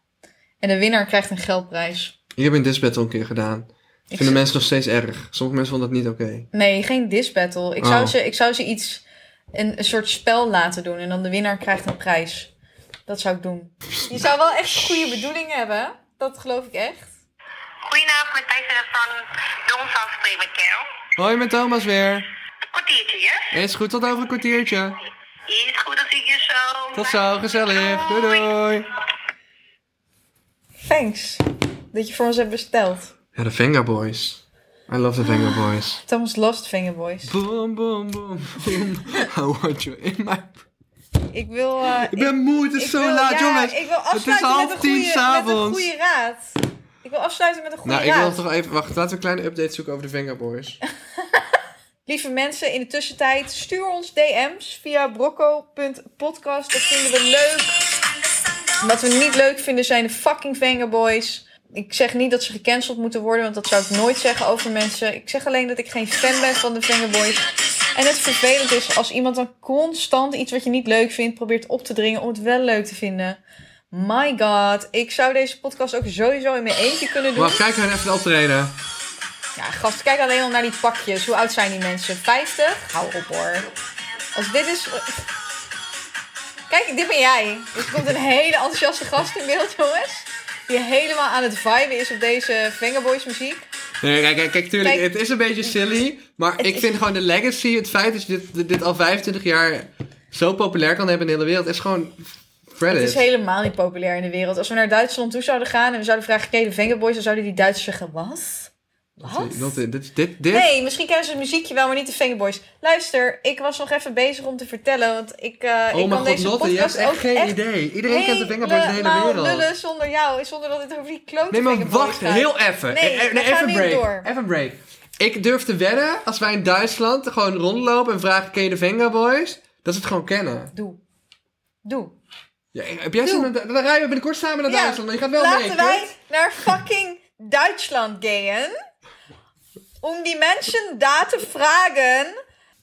En de winnaar krijgt een geldprijs. Ik heb een diss battle een keer gedaan. Ik Vinden mensen nog steeds erg. Sommige mensen vonden dat niet oké. Nee, geen diss battle. Ik zou, Oh. ze, ik zou ze iets, een, een soort spel laten doen. En dan de winnaar krijgt een prijs. Dat zou ik doen. Je zou wel echt goede bedoelingen hebben. Dat geloof ik echt. Goedenavond, met Thijs van bij ons afspreken met Carol. Hoi, met Thomas weer. Een kwartiertje, ja? Is goed, tot over een kwartiertje. Is goed, dan zie ik je zo. Tot zo, gezellig. Doei doei. Thanks. Dat je voor ons hebt besteld. Ja, de Venga Boys. I love the Venga Boys. Thomas lost Fingerboys. Boom, boom, boom, boom. I want you in my... Ik wil... eh, Ik ben moe, het is ik zo wil- laat, ja, jongens. Ik wil Het is afsluiten half met, een tien goede, met een s'avonds. goede raad. Ik wil afsluiten met een goede Nou, ik wil toch even... Wacht, laten we een kleine update zoeken over de Venga Boys. Lieve mensen, in de tussentijd stuur ons DM's via brocco.podcast. Dat vinden we leuk. Wat we niet leuk vinden zijn de fucking Vengaboys. Ik zeg niet dat ze gecanceld moeten worden, want dat zou ik nooit zeggen over mensen. Ik zeg alleen dat ik geen fan ben van de Vengaboys. En het vervelend is als iemand dan constant iets wat je niet leuk vindt probeert op te dringen om het wel leuk te vinden. My god, ik zou deze podcast ook sowieso in mijn eentje kunnen doen. Wacht, kijk even de optreden. Ja, gast, kijk alleen al naar die pakjes. Hoe oud zijn die mensen? 50? Hou op hoor. Als dit is... Kijk, dit ben jij. Dus er komt een hele enthousiaste gast in beeld, jongens. Die helemaal aan het viben is op deze Fingerboys muziek. Nee, kijk, kijk, kijk, tuurlijk, Kijk. het is een beetje silly. Maar ik is- vind gewoon de legacy, het feit dat je dit, dit al 25 jaar zo populair kan hebben in de hele wereld, is gewoon Het is helemaal niet populair in de wereld. Als we naar Duitsland toe zouden gaan en we zouden vragen, ken je de Fingerboys? Dan zouden die Duitsers zeggen, wat? Wat? Wat, dit, dit, dit, dit? Nee, misschien kennen ze het muziekje wel, maar niet de Fingerboys. Luister, ik was nog even bezig om te vertellen, want ik, eh oh ik kan god, deze Lotte, je hebt podcast echt geen echt idee. Iedereen kent de Fingerboys in de hele wereld. lullen zonder jou, zonder dat het over die klote Nee, maar wacht, gaat. heel even. Nee, Eh, eh, even break. door. Even break. Ik durf te wedden, als wij in Duitsland gewoon rondlopen en vragen, ken je de Fingerboys? Dat ze het gewoon kennen. Doe. Doe. Ja, heb jij zin Dan dan rijden we binnenkort samen naar Duitsland. Je gaat wel Laten mee, wij kut. naar fucking Duitsland gaan. Om die mensen daar te vragen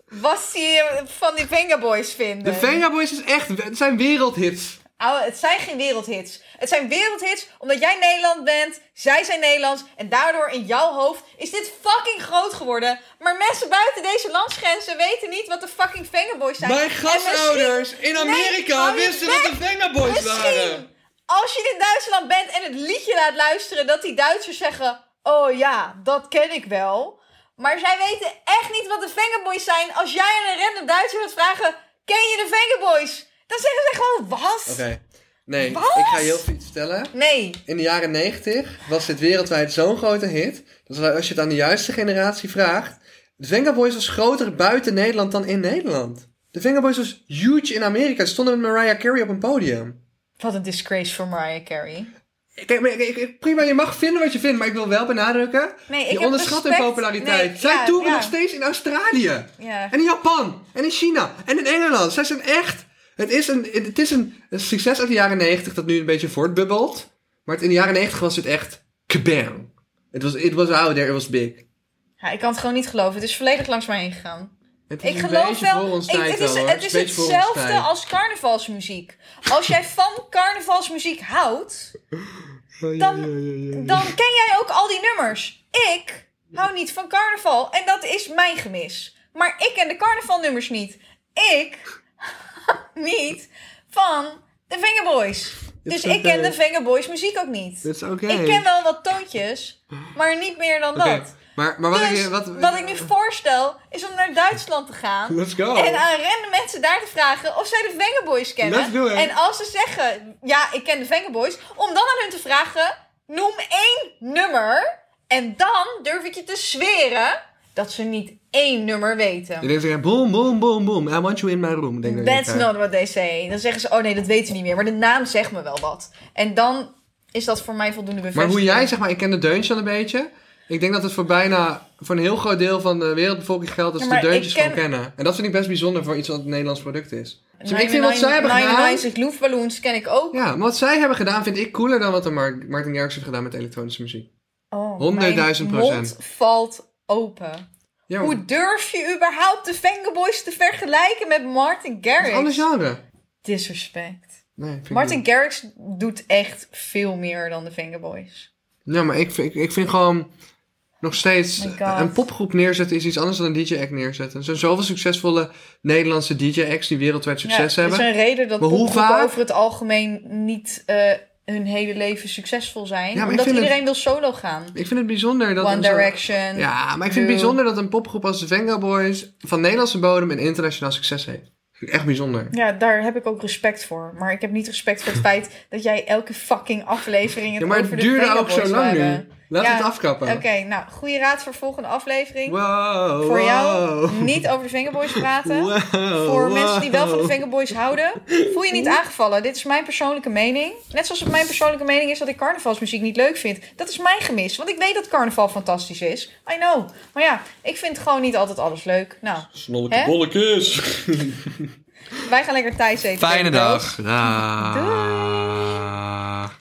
wat ze van die Fingerboys vinden. De Fingerboys is echt, het zijn wereldhits. Ouwe, het zijn geen wereldhits. Het zijn wereldhits omdat jij Nederland bent, zij zijn Nederlands en daardoor in jouw hoofd is dit fucking groot geworden. Maar mensen buiten deze landsgrenzen weten niet wat de fucking Fingerboys zijn. Mijn gastouders misschien- in Amerika wisten dat de Misschien, waren. als je in Duitsland bent en het liedje laat luisteren, dat die Duitsers zeggen: Oh ja, dat ken ik wel. Maar zij weten echt niet wat de Fingerboys zijn. Als jij aan een random Duitser gaat vragen: Ken je de Fingerboys? Dan zeggen ze gewoon: Wat? Oké. Nee, Wat? ik ga je heel veel iets vertellen. Nee. In de jaren 90 was dit wereldwijd zo'n grote hit. Dat als je het aan de juiste generatie vraagt. De Fingerboys was groter buiten Nederland dan in Nederland. De Fingerboys was huge in Amerika. Ze stonden met Mariah Carey op een podium. Wat een disgrace voor Mariah Carey. Kijk, maar, ik- ik- prima, je mag vinden wat je vindt, maar ik wil wel benadrukken. Nee, ik je onderschat respect- populariteit. Nee, Zij ja, toeren ja. nog steeds in Australië. Ja. En in Japan. En in China. En in Engeland. Zij zijn echt... Het is een, het is een, een succes uit de jaren 90 dat nu een beetje voortbubbelt. Maar het, in de jaren 90 was het echt kabam. Het was, it was out there, it was big. ja, ik kan het gewoon niet geloven. Het is volledig langs mij heen gegaan. Het is Ik geloof wel. ik- het is, wel, het is ons hetzelfde als carnavalsmuziek. Als jij van carnavalsmuziek houdt, Oh, dan, dan ken jij ook al die nummers. Ik hou niet van carnaval en dat is mijn gemis. Maar ik ken de carnavalnummers niet. Ik niet van de Fingerboys. Dus ik ken de Fingerboys muziek ook niet. Dat is oké. Ik ken wel wat toontjes, maar niet meer dan dat. Maar, maar wat, dus ik, wat, wat ik nu voorstel, is om naar Duitsland te gaan. Let's go. En aan random mensen daar te vragen of zij de Vengaboys kennen. Let's do it. En als ze zeggen, ja, ik ken de Vengaboys, om dan aan hun te vragen, noem één nummer. En dan durf ik je te zweren dat ze niet één nummer weten. Ik denk ze boom, boom, boom, boom. I want you in my room. Denk ik dat That's not what they say. Dan zeggen ze, oh nee, dat weten we niet meer. Maar de naam zegt me wel wat. En dan is dat voor mij voldoende Maar bevestiging. hoe jij, zeg maar, ik ken de deuntjes al een beetje. Ik denk dat het voor bijna, voor een heel groot deel van de wereldbevolking geldt dat Ja, ze de maar deuntjes ken- kennen. En dat vind ik best bijzonder voor iets wat een Nederlands product is. Dus ik Nine vind wat zij hebben gedaan... Luftballons ken ik ook. Ja, maar wat zij hebben gedaan vind ik cooler dan wat de Mar- Martin Garrix heeft gedaan met elektronische muziek. Oh, 100.000 mijn procent. valt open. Ja, maar Hoe durf je überhaupt de Vengaboys te vergelijken met Martin Garrix? genre. Disrespect. Nee, Martin niet. Garrix doet echt veel meer dan de Vengaboys. Ja, maar ik vind, ik, ik vind gewoon nog steeds God. een popgroep neerzetten is iets anders dan een DJ-act neerzetten. Er zijn zoveel succesvolle Nederlandse DJ-acts die wereldwijd succes ja, hebben. Er is een reden dat Maar hoe popgroepen vaak- over het algemeen niet eh, hun hele leven succesvol zijn. Ja, omdat iedereen wil solo gaan. Ik vind het bijzonder dat... One zo- Direction. Ja, maar ik vind het bijzonder dat een popgroep als de Venga Boys van Nederlandse bodem een internationaal succes heeft. Echt bijzonder. Ja, daar heb ik ook respect voor. Maar ik heb niet respect voor het feit dat jij elke fucking aflevering het Ja, maar het de duurde ook zo lang nu. Laat Ja, het afkappen. Oké, nou, goede raad voor volgende aflevering. Wow, Voor jou niet over de Fingerboys praten. Wow, Voor mensen die wel van de. Fingerboys houden, voel je niet aangevallen. Dit is mijn persoonlijke mening. Net zoals het mijn persoonlijke mening is dat ik carnavalsmuziek niet leuk vind. Dat is mijn gemis, want ik weet dat carnaval fantastisch is. I know. Maar ja, ik vind gewoon niet altijd alles leuk. Nou, Snolleke bolletjes. wij gaan lekker thuis eten. Fijne. Dag. Doei.